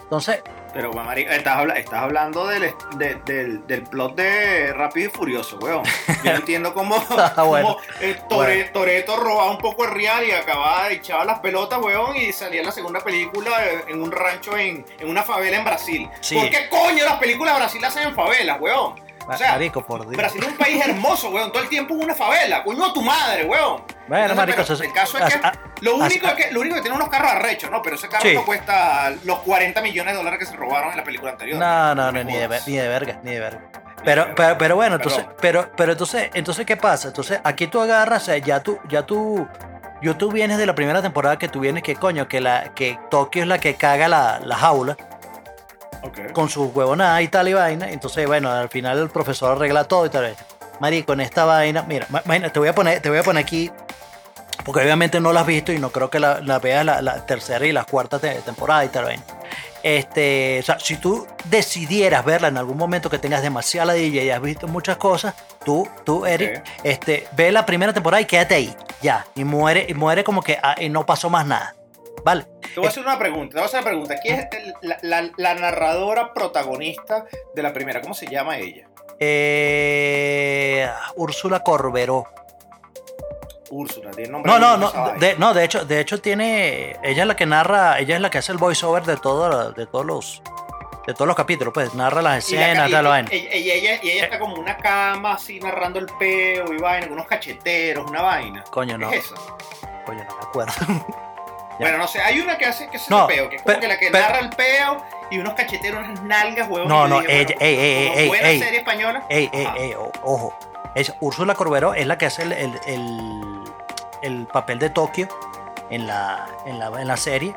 Entonces, Pero, bueno, estás, habla- estás hablando del, de- del, del plot de Rápido y Furioso, weón. Yo no entiendo cómo, *laughs* Ah, bueno. cómo, eh, Tore- Toretto robaba un poco el real y acababa de echar las pelotas, weón, y salía en la segunda película eh, en un rancho en, en una favela en Brasil. Sí. ¿Por qué coño las películas de Brasil las hacen en favelas, weón? O sea, marico, por Dios. Brasil es un país hermoso, weón. Todo el tiempo hubo una favela. Coño, tu madre, weón. Bueno, Entonces, marico, pero el caso es que lo as- único, es que lo único que tiene unos carros arrechos, ¿no? Pero ese carro Sí. no cuesta los 40 millones de dólares que se robaron en la película anterior. No, no, no, ni de, ni de verga, ni de verga. Pero, pero, pero bueno, entonces, pero, pero entonces, entonces, ¿qué pasa? Entonces, aquí tú agarras, o sea, ya tú, ya tú, yo tú vienes de la primera temporada que tú vienes que coño, que la, que Tokio es la que caga la, la jaula Ok. con sus huevonadas y tal y vaina. Entonces, bueno, al final el profesor arregla todo y tal. Marico, en esta vaina, mira, te voy a poner, te voy a poner aquí, porque obviamente no la has visto y no creo que la, la veas la, la tercera y la cuarta te- temporada y tal vaina. Este, o sea, si tú decidieras verla en algún momento que tengas demasiada ladilla y has visto muchas cosas, tú, tú, Eric, este, ve la primera temporada y quédate ahí, ya, y muere, y muere como que ah, y no pasó más nada, ¿vale? Te voy a hacer una pregunta. Te voy a hacer una pregunta. ¿Quién es el- la, la- la narradora protagonista de la primera? ¿Cómo se llama ella? Eh, Úrsula Corberó. Úrsula. Tiene nombre No, no, no, de, no, de hecho, de hecho tiene, ella es la que narra, ella es la que hace el voiceover de todo, de todos los, de todos los capítulos, pues narra las escenas, tal vaina. y- y ella, y ella está como una cama así narrando el peo y vaina, unos cacheteros, una vaina. Coño, no, ¿Es esa? coño, no me acuerdo. *laughs* Ya. Bueno, no sé, hay una que hace que es No, el peo, que es como que la que narra el peo y unos cacheteros, unas nalgas, huevón. No, no, dije, ella- ey, ey, como ey, buena ey. serie española. Ey, ey, ey, ojo, es Úrsula Corberó es la que hace el, el, el- el papel de Tokio en la, en la, en la serie,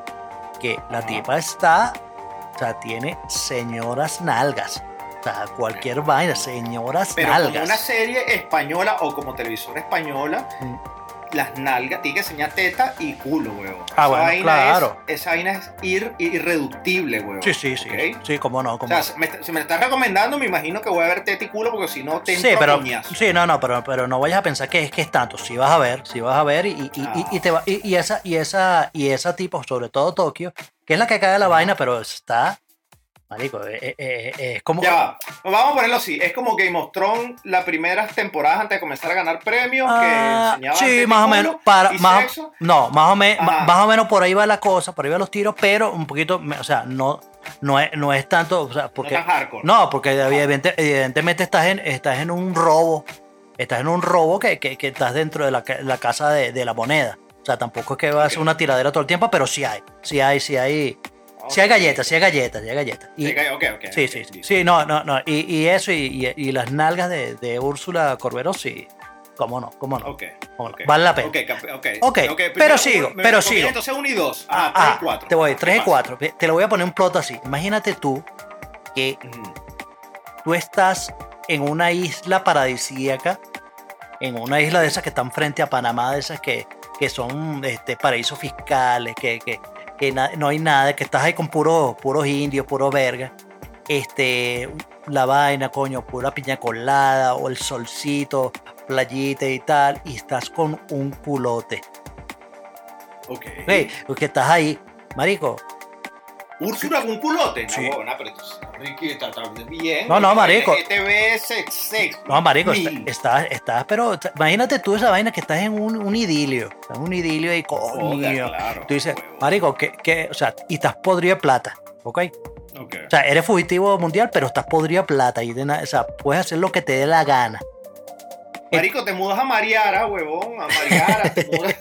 que la Ajá. tipa está, o sea, tiene señoras nalgas. O sea, cualquier vaina, señoras Pero como nalgas. una serie española o como televisora española, Mm. Las nalgas, tiene que enseñar teta y culo, huevón. Ah, Esa bueno, vaina claro. Es, esa vaina es ir, irreductible, huevón. Sí, sí, sí. Sí, cómo no, O cómo sea, no. si me, si me estás recomendando, me imagino que voy a ver teta y culo porque si no te Sí, pero coñazo. sí, no, no, pero, pero no vayas a pensar que es que es tanto. Si vas a ver, si vas a ver y, y, y- Ah. y te va, y esa y esa y esa tipo, sobre todo Tokio, que es la que cae la vaina, pero está marico, eh, eh, eh, es como Ya va. Vamos a ponerlo así. Es como Game of Thrones, las primeras temporadas antes de comenzar a ganar premios, Ah, que teta sí, más o menos para más sexo. no, más o menos más o menos por ahí va la cosa, por ahí van los tiros, pero un poquito, o sea, no no es, no es tanto, o sea, porque no tan hardcore. No, porque evidente- evidentemente estás en, estás en un robo. Estás en un robo que, que- que estás dentro de la casa de, de la moneda. O sea, tampoco es que va a ser una tiradera todo el tiempo, pero sí hay. Sí hay, sí hay. Sí hay galletas, sí hay galletas, sí hay galletas. Y- Sí, ok, ok. Sí, sí, sí. Sí, no, no, no. Y, y eso, y, y- y las nalgas de, de Úrsula Corbero, sí. ¿Cómo no? ¿Cómo no? ¿Cómo no? Vale la pena. Ok, ok, pero primero, sigo, me- pero me- sigo. Entonces uno y dos. Ah, Ah, tres y cuatro. te voy, 3 y ¿Qué 4. Te lo voy a poner un plot así. Imagínate tú que? Ujú. tú estás en una isla paradisíaca, en una isla de esas que están frente a Panamá, de esas que, que son este, paraísos fiscales, que, que, que no hay nada, que estás ahí con puros puros indios, puro verga. Este, la vaina, coño, pura piña colada, o el solcito, playita y tal, y estás con un culote. Ok. Hey, que estás ahí, marico, Úrsula con un culote. Sí. No, no, pero tú, Ricky, está, está bien. No, no, marico. Sex, sex. No, marico, estás, estás, pero imagínate tú esa vaina que estás en un, un idilio, estás en un idilio y coño. Claro, tú dices, huevo. marico, que, que, o sea, y estás podrido de plata, ¿ok? O sea, eres fugitivo mundial, pero estás podrido de plata y de o sea, puedes hacer lo que te dé la gana. Marico, te mudas a Mariara, huevón, a Mariara, te *laughs* mudas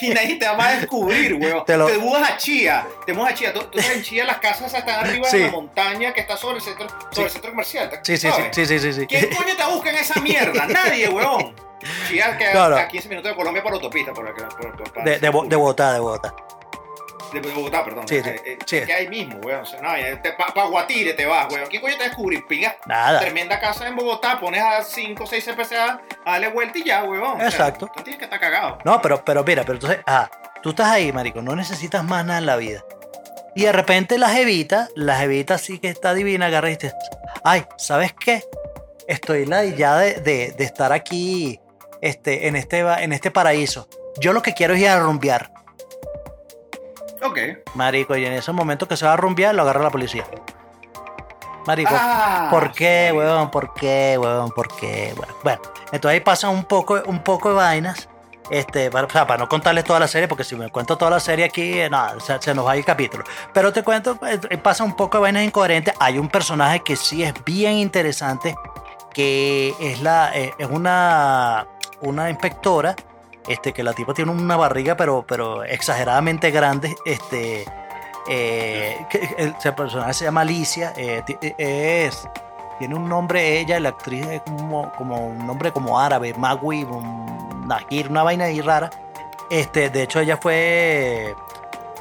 y nadie te va a descubrir, huevón. Te mudas a Chía, te mudas a Chía. Tú, tú en Chía las casas están arriba Sí. de la montaña que está sobre el centro, sobre Sí. el centro comercial. ¿te- Sí, sí, sí, sí, sí. ¿Quién coño te busca en esa mierda? Nadie, huevón. Chía que No, no. a 15 minutos de Colombia por autopista, por. Por, por- de Bogotá, de Bogotá. De Bogotá, perdón. Sí, sí, Eh, eh, sí. Que ahí mismo, weón. O sea, no, para Guatire te vas, weón. ¿Quién coño te descubrir? Pinga. Nada. Tremenda casa en Bogotá, pones a 5 o 6 CPCA a darle vuelta y ya, weón. O sea, Exacto. tú tienes que estar cagado. No, pero, pero mira, pero entonces, ah, tú estás ahí, marico, no necesitas más nada en la vida. Y de repente la jevita, la jevita sí que está divina, agarra y dice, ay, ¿sabes qué? Estoy la ya de, de, de estar aquí este, en, este, en este paraíso. Yo lo que quiero es ir a rumbear. Ok. Marico, y en ese momento que se va a rumbear, lo agarra la policía. Marico, Ah, ¿por qué, sí. huevón? ¿Por qué, huevón? ¿Por qué? Bueno, bueno, entonces ahí pasan un poco, un poco de vainas. Este, para, o sea, para no contarles toda la serie, porque si me cuento toda la serie aquí, eh, nada, se, se nos va el capítulo. Pero te cuento, eh, pasa un poco de vainas incoherentes. Hay un personaje que sí es bien interesante, que es la, eh, es una, una inspectora, este, que la tipa tiene una barriga, pero, pero exageradamente grande, este, eh, que el, el personaje se llama Alicia, eh, eh, es, tiene un nombre ella, la actriz es como, como un nombre como árabe, Magui, un Nahir, una vaina ahí rara. Este, de hecho, ella fue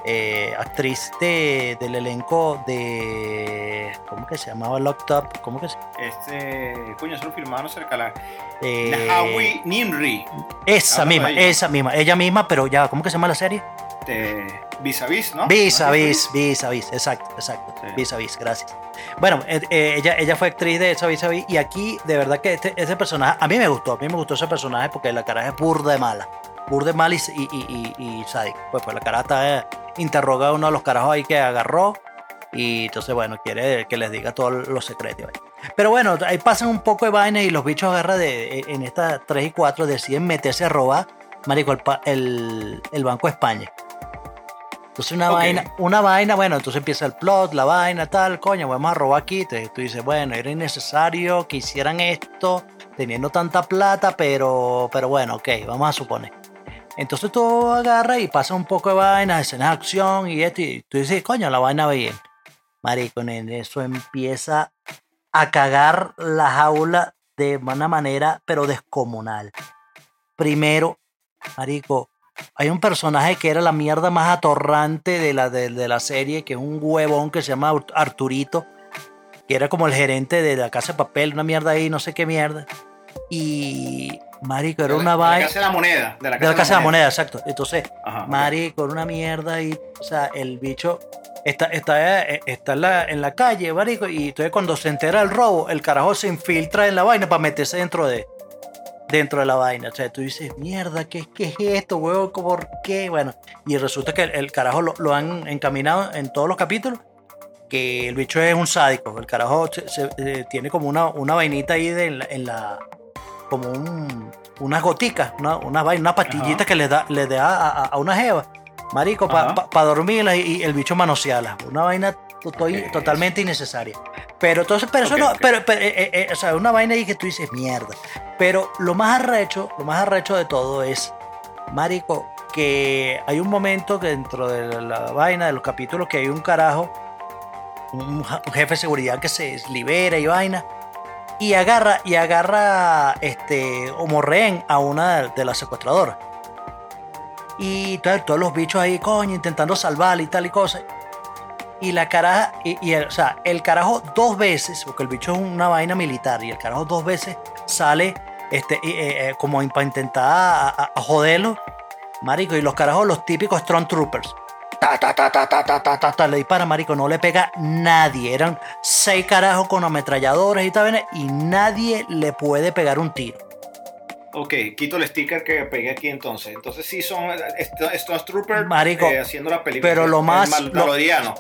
eh, actriz de, del elenco de. ¿Cómo que se llamaba? Locked Up. ¿Cómo que se Este, coño, eso lo firmaron cerca la. eh, Nahawi Nimri. Esa misma, esa misma, ella misma, pero ya, ¿cómo que se llama la serie? De Vis a Vis, ¿no? Vis a vis, vis a vis, exacto, exacto. Sí. Vis a vis, gracias. Bueno, eh, eh, ella, ella fue actriz de esa vis a vis y aquí de verdad que este, ese personaje, a mí me gustó, a mí me gustó ese personaje porque la cara es burda de mala, burda de mala y, y, y, y, sádica. Pues, pues la cara está eh, interroga a uno de los carajos ahí que agarró y entonces bueno, quiere que les diga todos los secretos. ahí. Pero bueno, ahí pasan un poco de vainas y los bichos agarran de, en estas 3 y 4 deciden meterse a robar, marico, el, el, el Banco de España. Entonces una vaina, una vaina, bueno, entonces empieza el plot, la vaina, tal, coño, vamos a robar aquí. Entonces tú dices, bueno, era innecesario que hicieran esto teniendo tanta plata, pero, pero bueno, ok, vamos a suponer. Entonces tú agarras y pasa un poco de vainas, escenas de acción y esto, y tú dices, coño, la vaina va bien. Marico, en eso empieza a cagar la jaula de una manera, pero descomunal. Primero, Marico, hay un personaje que era la mierda más atorrante de la, de, la serie, que es un huevón que se llama Art- Arturito, que era como el gerente de la casa de papel, una mierda ahí, no sé qué mierda. Y, marico, era una De la vaina... Casa de la Moneda. De la De la casa de la moneda, exacto. Entonces, Ajá, marico, era una mierda y, o sea, el bicho está, está, eh, está en, la, en la calle, marico, y entonces cuando se entera el robo, el carajo se infiltra en la vaina para meterse dentro de dentro de la vaina. O sea, tú dices, mierda, ¿qué, qué es esto, huevo? ¿Por qué? Bueno, y resulta que el, el carajo lo, lo han encaminado en todos los capítulos, que el bicho es un sádico. El carajo se- se- eh, tiene como una, una vainita ahí de, en, la, en la- como un, unas goticas, una, una vaina, una pastillita Ajá. que le da, le da a, a- a una jeva, marico, para Ajá. dormirla y, y el bicho manosearla. Una vaina to- to- Ok. totalmente innecesaria. Pero entonces, pero eso no, pero, pero, eh, eh, o sea, una vaina ahí que tú dices, mierda. Pero lo más arrecho, lo más arrecho de todo es, marico, que hay un momento que dentro de la vaina de los capítulos que hay un carajo, un, un jefe de seguridad que se libera y vaina y agarra y agarra este como rehén a una de las secuestradoras. Y entonces todos los bichos ahí, coño, intentando salvarla y tal y cosa. Y la caraja, y, el, o sea, el carajo dos veces, porque el bicho es una vaina militar, y el carajo dos veces sale este, eh, eh, como para intentar a, a- a joderlo, marico, y los carajos, los típicos Stormtroopers. Ta, ta, ta, ta, ta, ta, ta, ta, le dispara, marico, no le pega nadie. Eran seis carajos con ametralladoras y tal, y nadie le puede pegar un tiro. Ok, quito el sticker que pegué aquí entonces. Entonces sí son estos troopers Marico, eh, haciendo la película. pero lo más-.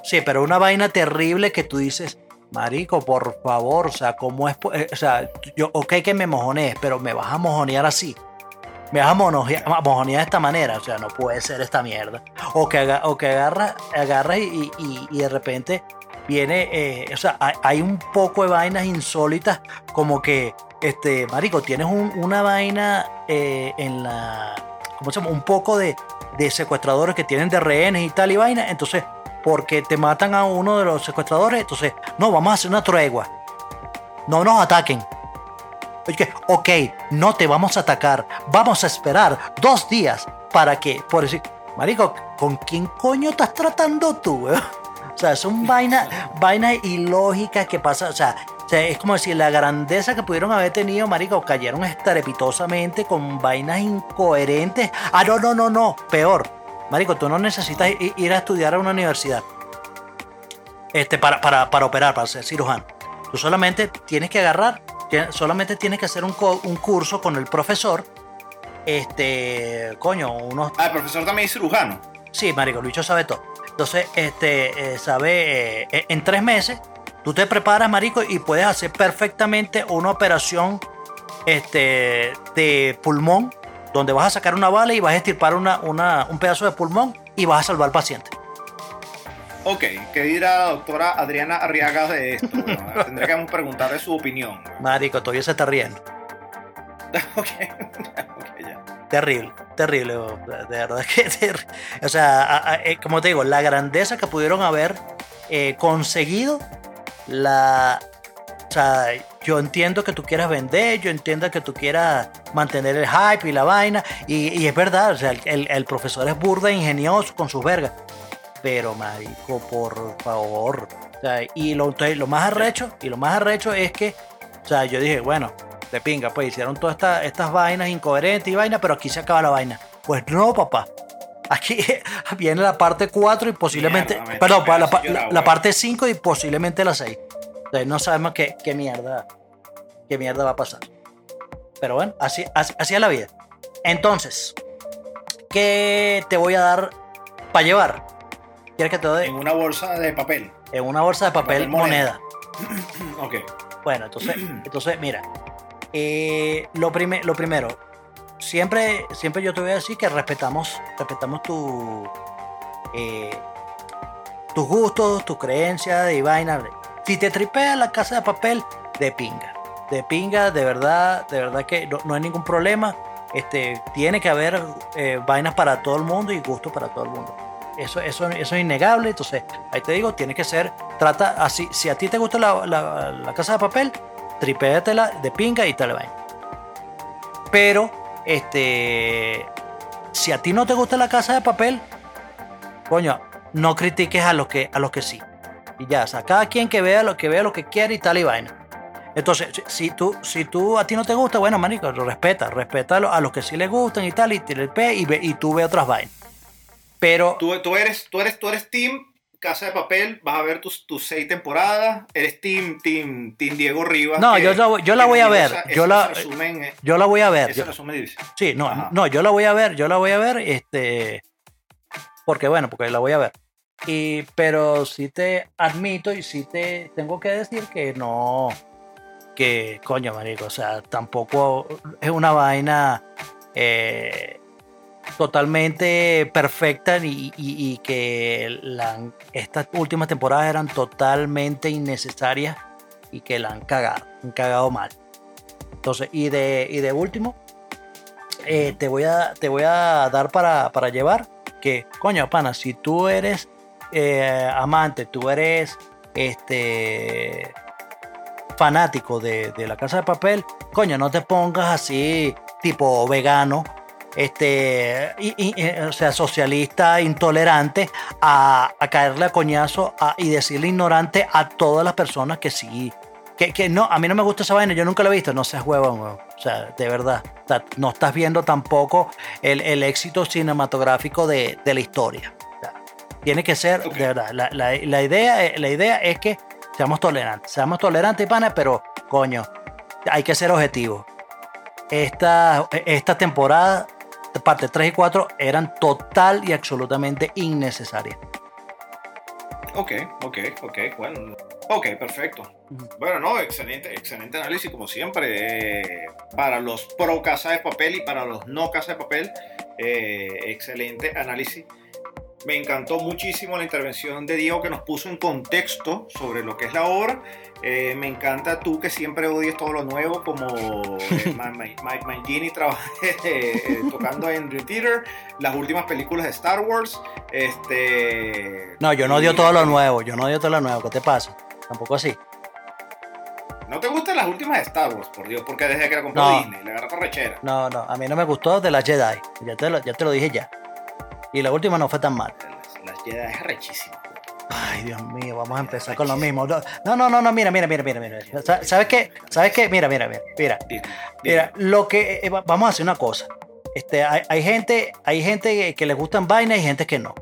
Sí, pero una vaina terrible que tú dices, marico, por favor, o sea, ¿cómo es? eh, O sea, yo, ok que me mojonees, pero me vas a mojonear así. Me vas a de esta manera, o sea, no puede ser esta mierda. O que, aga- o que agarras agarras y, y- de repente viene, eh, o sea, hay, hay un poco de vainas insólitas, como que, este, marico, tienes un- una vaina eh, en la, ¿cómo se llama? Un poco de, de secuestradores que tienen de rehenes y tal y vaina, entonces, porque te matan a uno de los secuestradores, entonces, no, vamos a hacer una tregua. No nos ataquen. Ok, no te vamos a atacar. Vamos a esperar dos días para que, por decir, Marico, ¿con quién coño estás tratando tú? eh? *laughs* O sea, son vainas vaina ilógicas que pasan. O sea, es como decir, la grandeza que pudieron haber tenido, Marico, cayeron estrepitosamente con vainas incoherentes. Ah, no, no, no, no. Peor. Marico, tú no necesitas ir a estudiar a una universidad este, para, para, para operar, para ser cirujano. Tú solamente tienes que agarrar, solamente tienes que hacer un, un curso con el profesor. Este, coño, unos. Ah, el profesor también es cirujano. Sí, marico, Lucho sabe todo. Entonces, este, eh, sabe, eh, en tres meses, tú te preparas, marico, y puedes hacer perfectamente una operación este, de pulmón, donde vas a sacar una bala y vas a estirpar una, una- un pedazo de pulmón y vas a salvar al paciente. Ok, ¿qué dirá la doctora Adriana Arriaga de esto? Bueno, *laughs* tendré que preguntarle su opinión. Marico, todavía se está riendo. *laughs* *laughs* ok, ya. Terrible, terrible, de verdad que O sea, a- a- eh, como te digo, la grandeza que pudieron haber eh, conseguido, la... O sea, yo entiendo que tú quieras vender, yo entiendo que tú quieras mantener el hype y la vaina, y, y es verdad, o sea, el, el- el profesor es burda e ingenioso con sus vergas, pero marico, por favor. O sea, y lo, entonces, lo más arrecho, y lo más arrecho es que, o sea, yo dije, bueno, de pinga, pues hicieron todas estas, estas vainas incoherentes y vainas, pero aquí se acaba la vaina. Pues no, papá. Aquí *laughs* viene la parte 4 y posiblemente. Mierda, perdón, la, parte 5 y posiblemente la 6. Entonces no sabemos qué, qué mierda. Qué mierda va a pasar. Pero bueno, así, así, así es la vida. Entonces, ¿qué te voy a dar para llevar? ¿Quieres que te doy En una bolsa de papel. en una bolsa de papel, Papel moneda. moneda? *clears throat* Ok. Bueno, entonces, *clears throat* entonces mira, eh, lo, prime- lo primero, siempre, siempre yo te voy a decir que respetamos, respetamos tu, eh, tus gustos, tus creencias y vaina. Si te tripea la casa de papel, de pinga. De pinga, de verdad, de verdad que no, no hay ningún problema. Este, tiene que haber eh, vainas para todo el mundo y gustos para todo el mundo. Eso, eso, eso es innegable. Entonces, ahí te digo, tiene que ser, trata así. Si a ti te gusta la, la- la casa de papel, tripéatela de pinga y tal vaina. Pero, este, si a ti no te gusta la casa de papel, coño, no critiques a los que, a los que sí. Y ya, o sea, cada quien que vea lo que vea lo que quiere y tal y vaina. Entonces, si- tú, si tú a ti no te gusta, bueno, manico, respeta, respeta a lo- a los que sí les gustan y tal, y, y, y tú ve otras vainas. Pero, Tú, tú eres, tú eres, tú eres team Casa de Papel, vas a ver tus, tus seis temporadas, eres team, team, team Diego Rivas. No, que- yo la voy- yo la voy a ver, esa- yo la- resumen, eh, yo la voy a ver. ese yo- resumen dice. Sí, no, Ajá. no, yo la voy a ver, yo la voy a ver, este, porque bueno, porque la voy a ver. Y, pero sí te admito y sí te tengo que decir que no, que coño, marico, o sea, tampoco es una vaina eh, totalmente perfecta y, y- y que la- estas últimas temporadas eran totalmente innecesarias y que la han cagado, han cagado mal. Entonces, y de, y de último, eh, te, voy a, te voy a dar para, para llevar que, coño, pana, si tú eres eh, amante, tú eres este fanático de, de la casa de papel, coño, no te pongas así tipo vegano este, y, y, o sea, socialista, intolerante, a, a caerle a coñazo a- y decirle ignorante a todas las personas que sí. Que, que no, a mí no me gusta esa vaina, yo nunca la he visto, no seas huevón, huevón. O sea, de verdad. O sea, no estás viendo tampoco el, el éxito cinematográfico de, de la historia. O sea, tiene que ser, de verdad. La, la- la idea, la idea es que seamos tolerantes. Seamos tolerantes, pana, pero, coño, hay que ser objetivos. Esta, esta temporada, parte 3 y 4, eran total y absolutamente innecesarias. Ok, ok, ok, bueno. Ok, perfecto. Bueno, no, excelente, excelente análisis como siempre. eh, para los pro casa de papel y para los no casa de papel, eh, excelente análisis. Me encantó muchísimo la intervención de Diego que nos puso en contexto sobre lo que es la obra. Eh, me encanta tú que siempre odies todo lo nuevo, como eh, *laughs* Mike Mangini trabaja *laughs* eh, tocando en Dream Theater, las últimas películas de Star Wars. Este, No, yo no odio todo lo nuevo, yo no odio todo lo nuevo, ¿qué te pasa? Tampoco así. ¿No te gustan las últimas de Star Wars, por Dios? Porque desde que la compró No. Disney, le agarraste rechera. No, no, a mí no me gustó de las Jedi, ya te lo, ya te lo dije ya. Y la última no fue tan mal. Las Jedi es rechísima. Ay, Dios mío, vamos a empezar con lo mismo. No, no, no, no, mira, mira, mira, mira, mira. Sa- ¿Sabes qué? ¿Sabes qué? Mira, mira, mira, mira. Mira, lo que eh, va- vamos a hacer una cosa. Este, hay, hay gente, hay gente que le gustan vainas y gente que no.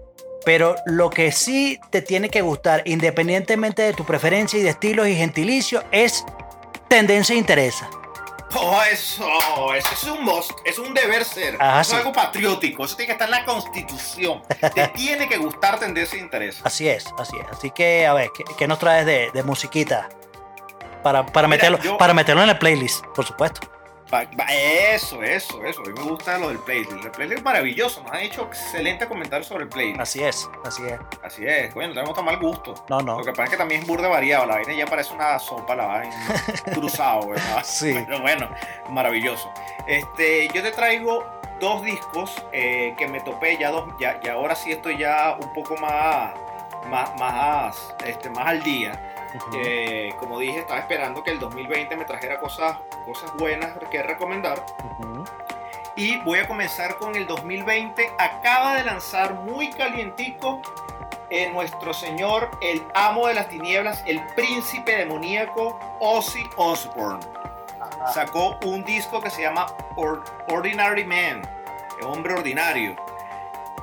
Pero lo que sí te tiene que gustar, independientemente de tu preferencia y de estilos y gentilicio, es tendencia e interesa. Oh, eso, eso es un must, es un deber ser. Ajá, eso sí. es algo patriótico, eso tiene que estar en la constitución. Te *laughs* tiene que gustar tendencia e interés. Así es, así es. Así que, a ver, ¿qué, qué nos traes de, de musiquita? Para, para, Mira, meterlo, yo- para meterlo en el playlist, por supuesto. Eso, eso, eso. A mí me gusta lo del playlist. El playlist es maravilloso. Nos han hecho excelente comentario sobre el playlist. Así es, así es. Así es. Bueno, tenemos tan mal gusto. No, no. Lo que pasa es que también es burda variado. La vaina ya parece una sopa, la vaina *laughs* cruzado, ¿no? Sí. Pero bueno, maravilloso. Este, yo te traigo dos discos eh, que me topé ya dos, ya, y ahora sí estoy ya un poco más, más, más, este, más al día. Ujú. Eh, como dije, estaba esperando que el 2020 me trajera cosas, cosas buenas que recomendar. Ujú. Y voy a comenzar con el 2020. Acaba de lanzar muy calientico eh, nuestro señor, el amo de las tinieblas, el príncipe demoníaco Ozzy Osbourne. Sacó un disco que se llama Or- Ordinary Man, el hombre ordinario.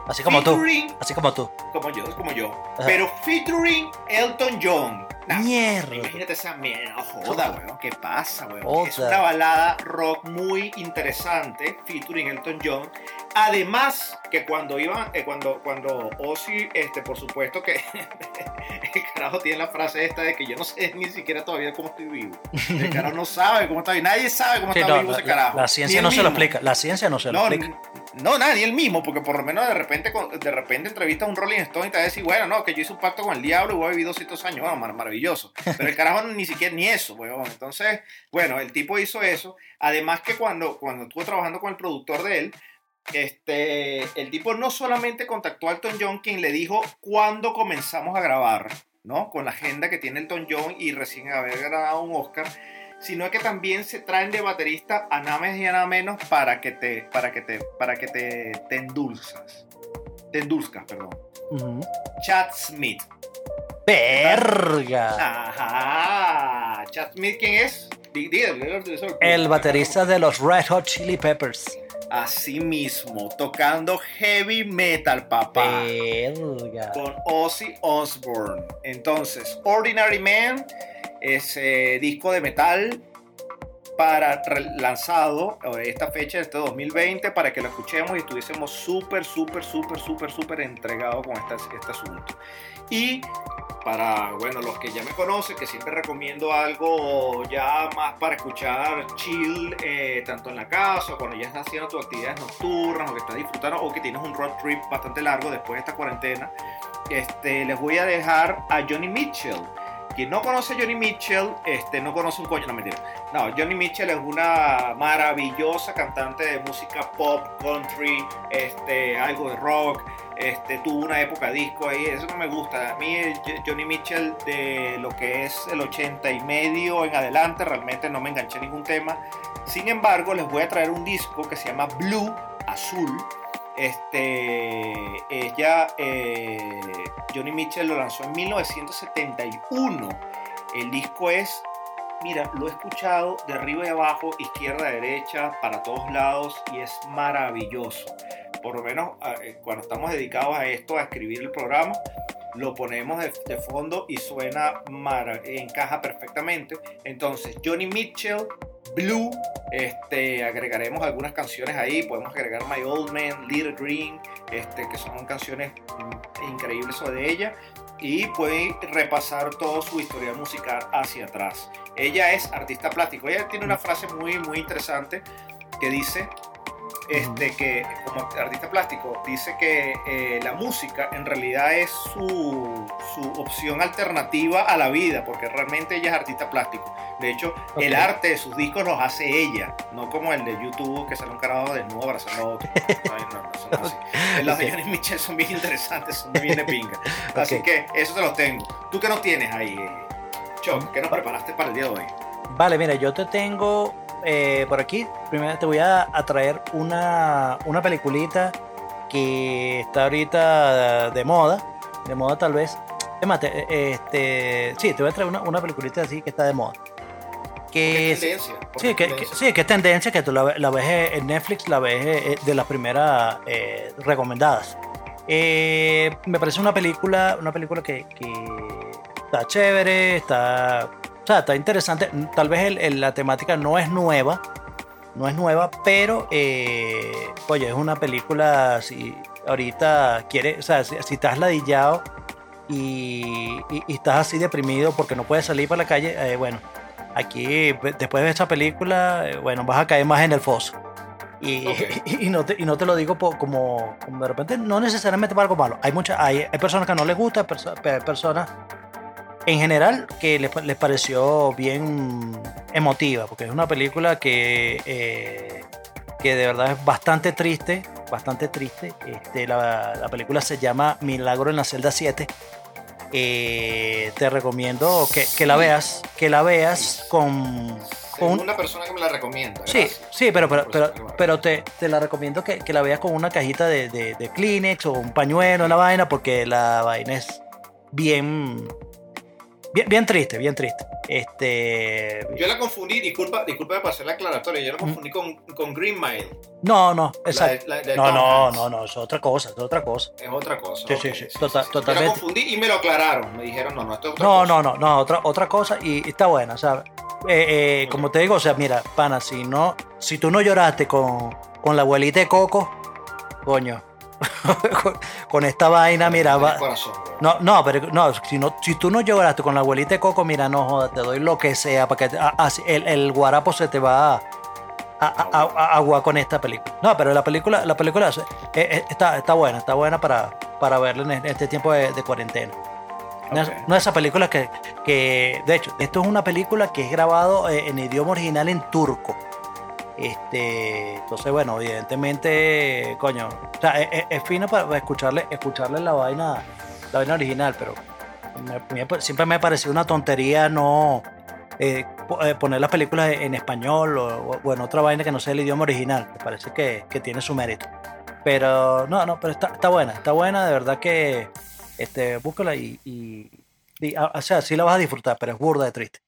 Así como tú. Featuring- Así como tú. Como yo, como yo. Ajá. Pero featuring Elton John. Nah, Mierda. Imagínate esa mierda, no joda, weón. ¿Qué pasa, weón? Joda. Es una balada rock muy interesante, featuring Elton John. Además, que cuando iba, eh, cuando, cuando Ozzy, este, por supuesto que *laughs* el carajo tiene la frase esta de que yo no sé *laughs* ni siquiera todavía cómo estoy vivo. El carajo no sabe cómo está vivo. Nadie sabe cómo Sí, está no, vivo la, ese carajo. la ciencia no se lo mismo. explica. La ciencia no se lo No, explica. No, nadie el mismo, porque por lo menos de repente, de repente entrevista a un Rolling Stone y te decir, bueno, no, que yo hice un pacto con el diablo y voy a vivir 200 años, bueno, mar- maravilloso. Pero el carajo ni siquiera ni eso, weón. Entonces, bueno, el tipo hizo eso. Además que cuando, cuando estuve trabajando con el productor de él, este, el tipo no solamente contactó a Elton John, quien le dijo cuándo comenzamos a grabar, ¿no? Con la agenda que tiene Elton John y recién haber ganado un Oscar, sino que también se traen de baterista a nada más y a nada menos para que te, para que te, para que te, te endulzas. Te endulzcas, perdón. Ujú. Chad Smith. Verga. Ajá. Chad Smith, ¿quién es? Di- di- El baterista de los Red Hot Chili Peppers. Así mismo, tocando heavy metal, papá. Verga. con Ozzy Osbourne. Entonces, Ordinary Man es eh, disco de metal para lanzado eh, esta fecha, este 2020, para que lo escuchemos y estuviésemos súper, súper, súper, súper, súper entregados con esta- este asunto. Y para, bueno, los que ya me conocen, que siempre recomiendo algo ya más para escuchar chill, eh, tanto en la casa, cuando ya estás haciendo tus actividades nocturnas, o que estás disfrutando, o que tienes un road trip bastante largo después de esta cuarentena, este, les voy a dejar a Johnny Mitchell. Quien no conoce a Johnny Mitchell, este, no conoce un coño, no mentira. No, Johnny Mitchell es una maravillosa cantante de música pop, country, este, algo de rock. Este, tuvo una época disco ahí, eso no me gusta. A mí J- Johnny Mitchell de lo que es el 80 y medio en adelante realmente no me enganché a ningún tema. Sin embargo, les voy a traer un disco que se llama Blue, Azul. Este, ella, eh, Johnny Mitchell lo lanzó en 1971. El disco es Mira, lo he escuchado de arriba y abajo, izquierda, derecha, para todos lados y es maravilloso. Por lo menos eh, cuando estamos dedicados a esto, a escribir el programa, lo ponemos de, fondo y suena, mara- encaja perfectamente. Entonces, Johnny Mitchell, Blue, este, agregaremos algunas canciones ahí, podemos agregar My Old Man, Little Green, este, que son canciones increíbles sobre ella y pueden repasar todo su historia musical hacia atrás. Ella es artista plástico. Ella tiene una frase muy, muy interesante que dice este, que como artista plástico dice que eh, la música en realidad es su, su opción alternativa a la vida, porque realmente ella es artista plástico. De hecho, el arte de sus discos los hace ella, no como el de YouTube que sale un carajo desnudo abrazando a otro. *laughs* No, no, no así. Los de. Johnny Mitchell son bien interesantes, son bien de pinga. Así que eso te los tengo. ¿Tú qué nos tienes ahí, Choc? ¿Qué nos preparaste para el día de hoy? Vale, mira, yo te tengo eh, por aquí. Primero te voy a, a traer una, una peliculita que está ahorita de moda. De moda tal vez. Te- eh, este, sí, te voy a traer una, una peliculita así que está de moda. Que ¿Qué es- tendencia? ¿Por Sí que, sí, que es tendencia que tú la, ve- la ves en Netflix, la ves eh, de las primeras eh, recomendadas. Eh, me parece una película, una película que, que está chévere, está, o sea, está interesante. Tal vez el- el- la temática no es nueva, no es nueva, pero eh, oye, es una película si ahorita quieres, o sea, si, si estás ladillado y, y- y estás así deprimido porque no puedes salir para la calle, eh, bueno, aquí después de esta película, eh, bueno, vas a caer más en el foso. Y, *laughs* no, te, y no te lo digo como, como de repente, no necesariamente para algo malo. Hay, muchas hay, hay personas que no les gusta, perso- pe- personas en general que les, pa- les pareció bien emotiva, porque es una película que, eh, que de verdad es bastante triste, bastante triste. Este, la, la película se llama Milagro en la celda 7. Eh, te recomiendo que, que la veas, que la veas con, con una persona que me la recomienda. Sí, sí, pero, pero, pero, pero te, te la recomiendo que, que la veas con una cajita de, de, de Kleenex o un pañuelo, una vaina, porque la vaina es bien, bien, bien triste, bien triste. Este, Yo la confundí, disculpa, disculpa para hacer la aclaratoria, yo la confundí con, con Green Mile. no, no, La exacto. de- la de No, no, no, no, es otra cosa, es otra cosa. Es otra cosa. Sí, sí, sí, tota- Yo totalmente. la confundí y me lo aclararon. Me dijeron, no, no, esto es otra No, cosa. no, no, no, otra, otra cosa y está buena, sea, eh, eh, como te digo, o sea, mira, pana, si no, si tú no lloraste con, con la abuelita de Coco, coño, *laughs* con, esta vaina, mira, va, corazón, no, no, pero no, si, no, si tú no lloraste con la abuelita de Coco, mira, no jodas, te doy lo que sea para que el, el guarapo se te va a, a, a- a- a agua con esta película. No, pero la película, la película es- es- es- está, está buena, está buena para, para verla en este tiempo de, de cuarentena. No es, Ok. no es esa película que, que, de hecho, esto es una película que es grabado eh, en idioma original en turco. Este, entonces, bueno, evidentemente, coño, o sea, es, es- fino para escucharle, escucharle la vaina, la vaina original, pero me- me- siempre me una tontería no eh, eh, poner las películas en español o, o en otra vaina que no sea el idioma original. Me parece que, que tiene su mérito. Pero no, no, pero está, está buena, está buena, de verdad que este, búscala y, y- y, o sea, sí la vas a disfrutar, pero es burda de triste.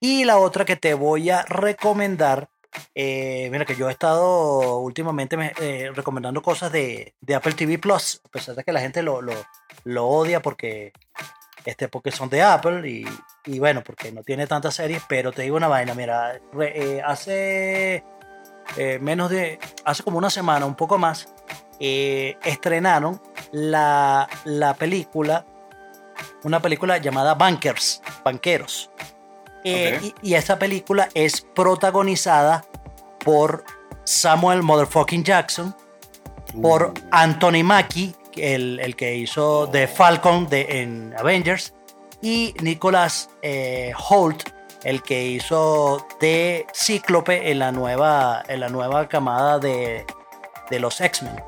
Y la otra que te voy a recomendar, eh, mira que yo he estado últimamente me- eh, recomendando cosas de, Apple TV Plus, a pesar de que la gente lo, odia porque, este, porque son de Apple y, bueno, porque no tiene tantas series, pero te digo una vaina, mira, eh, hace menos de, hace como una semana, un poco más, estrenaron la, la película, una película llamada Bankers, Banqueros. Eh, y, y esta película es protagonizada por Samuel Motherfucking Jackson, por Uh. Anthony Mackie, el, el que hizo Oh. The Falcon de, en Avengers, y Nicholas eh, Holt el que hizo de Cíclope en la nueva, en la nueva camada de, de los X-Men.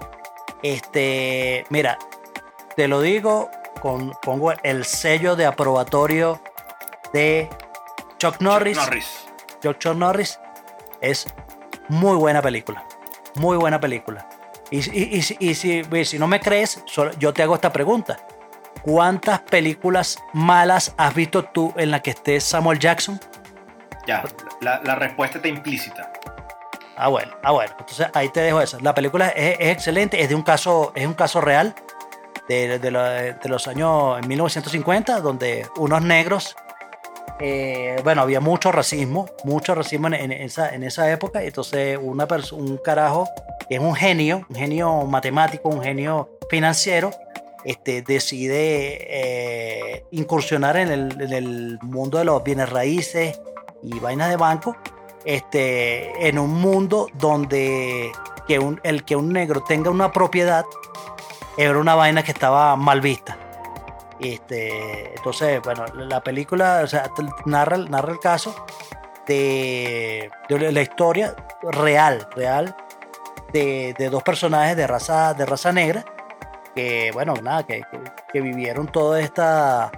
Este, mira, te lo digo, con, pongo el sello de aprobatorio de Chuck Norris. Norris. Chuck, Chuck Norris es muy buena película. Muy buena película. Y, y- y si- y si, y si no me crees, solo- yo te hago esta pregunta. ¿Cuántas películas malas has visto tú en la que esté Samuel Jackson? Ya, la, la respuesta está implícita. Ah, bueno, ah, bueno. Entonces ahí te dejo esa. La película es, es excelente, es de un caso, es un caso real de, de de los años 1950, donde unos negros, eh, bueno, había mucho racismo, mucho racismo en, esa, en esa época. Entonces una un carajo que es un genio, un genio matemático, un genio financiero, este, decide eh, incursionar en el, en el mundo de los bienes raíces y vainas de banco este, en un mundo donde que un- el que un negro tenga una propiedad era una vaina que estaba mal vista. Este, entonces, bueno, la película narra, narra el caso de, la historia real, real de, de dos personajes de raza, de raza negra que, bueno, nada, que, que- vivieron toda esta,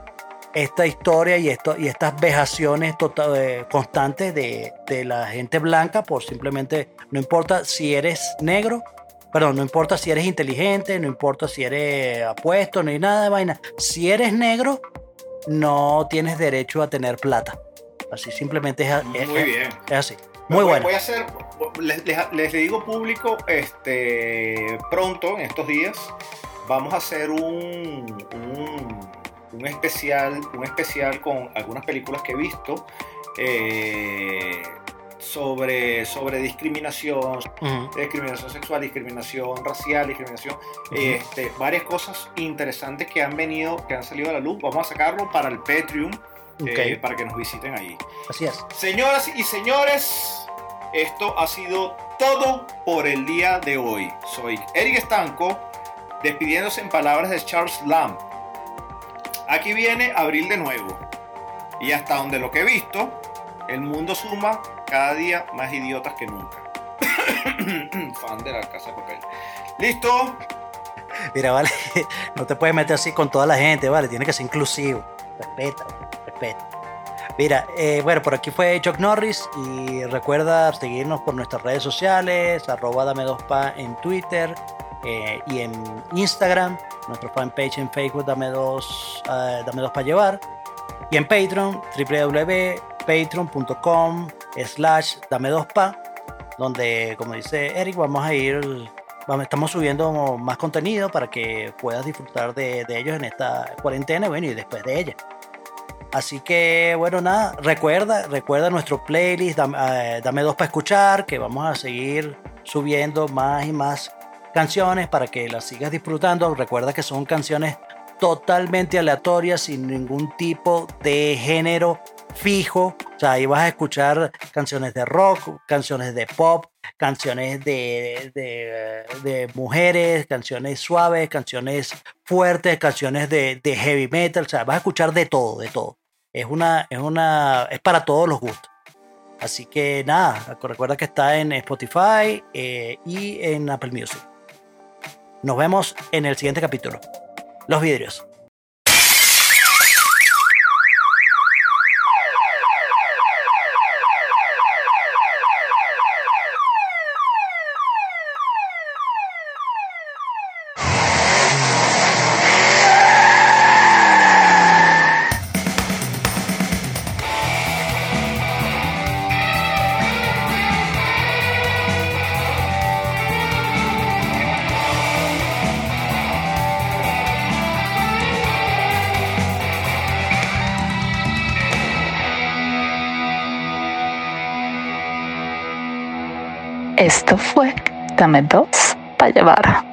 esta historia y, esto, y estas vejaciones tota- eh, constantes de, de la gente blanca por simplemente, no importa si eres negro, perdón, no importa si eres inteligente, no importa si eres apuesto, no hay nada de vaina. Si eres negro, no tienes derecho a tener plata. Así simplemente es, Muy es- bien. es así. Muy Voy- bueno. Voy a hacer, les, les- les digo público, este, pronto, en estos días, vamos a hacer un, un, un especial, un especial con algunas películas que he visto eh, sobre, sobre discriminación, discriminación sexual, discriminación racial, discriminación, este, varias cosas interesantes que han venido, que han salido a la luz. Vamos a sacarlo para el Patreon, eh, para que nos visiten ahí. así es. Señoras y señores, esto ha sido todo por el día de hoy. Soy Eric Estanco, despidiéndose en palabras de Charles Lamb. Aquí viene abril de nuevo. Y hasta donde lo que he visto, el mundo suma cada día más idiotas que nunca. *coughs* Fan de la casa de papel. ¿Listo? Mira, vale, *laughs* no te puedes meter así con toda la gente, vale, tiene que ser inclusivo. Respeta, respeta. Mira, eh, bueno, por aquí fue Chuck Norris y recuerda seguirnos por nuestras redes sociales, arroba dame dos pa en Twitter eh, y en Instagram, nuestro fanpage en Facebook dame dos, eh, dame dos para llevar y en Patreon, www.patreon.com slash dame dos pa, donde como dice Eric vamos a ir Vamos, estamos subiendo más contenido para que puedas disfrutar de, ellos en esta cuarentena bueno, y después de ella. Así que, bueno, nada, recuerda, recuerda nuestro playlist, dame, eh, dame dos para escuchar, que vamos a seguir subiendo más y más canciones para que las sigas disfrutando. Recuerda que son canciones totalmente aleatorias, sin ningún tipo de género fijo. O sea, ahí vas a escuchar canciones de rock, canciones de pop, canciones de, de, mujeres, canciones suaves, canciones fuertes, canciones de, de heavy metal. O sea, vas a escuchar de todo, de todo. Es una, es una, es para todos los gustos. Así que nada, recuerda que está en Spotify eh, y en Apple Music. Nos vemos en el siguiente capítulo. Los vidrios. Dame dos para llevar.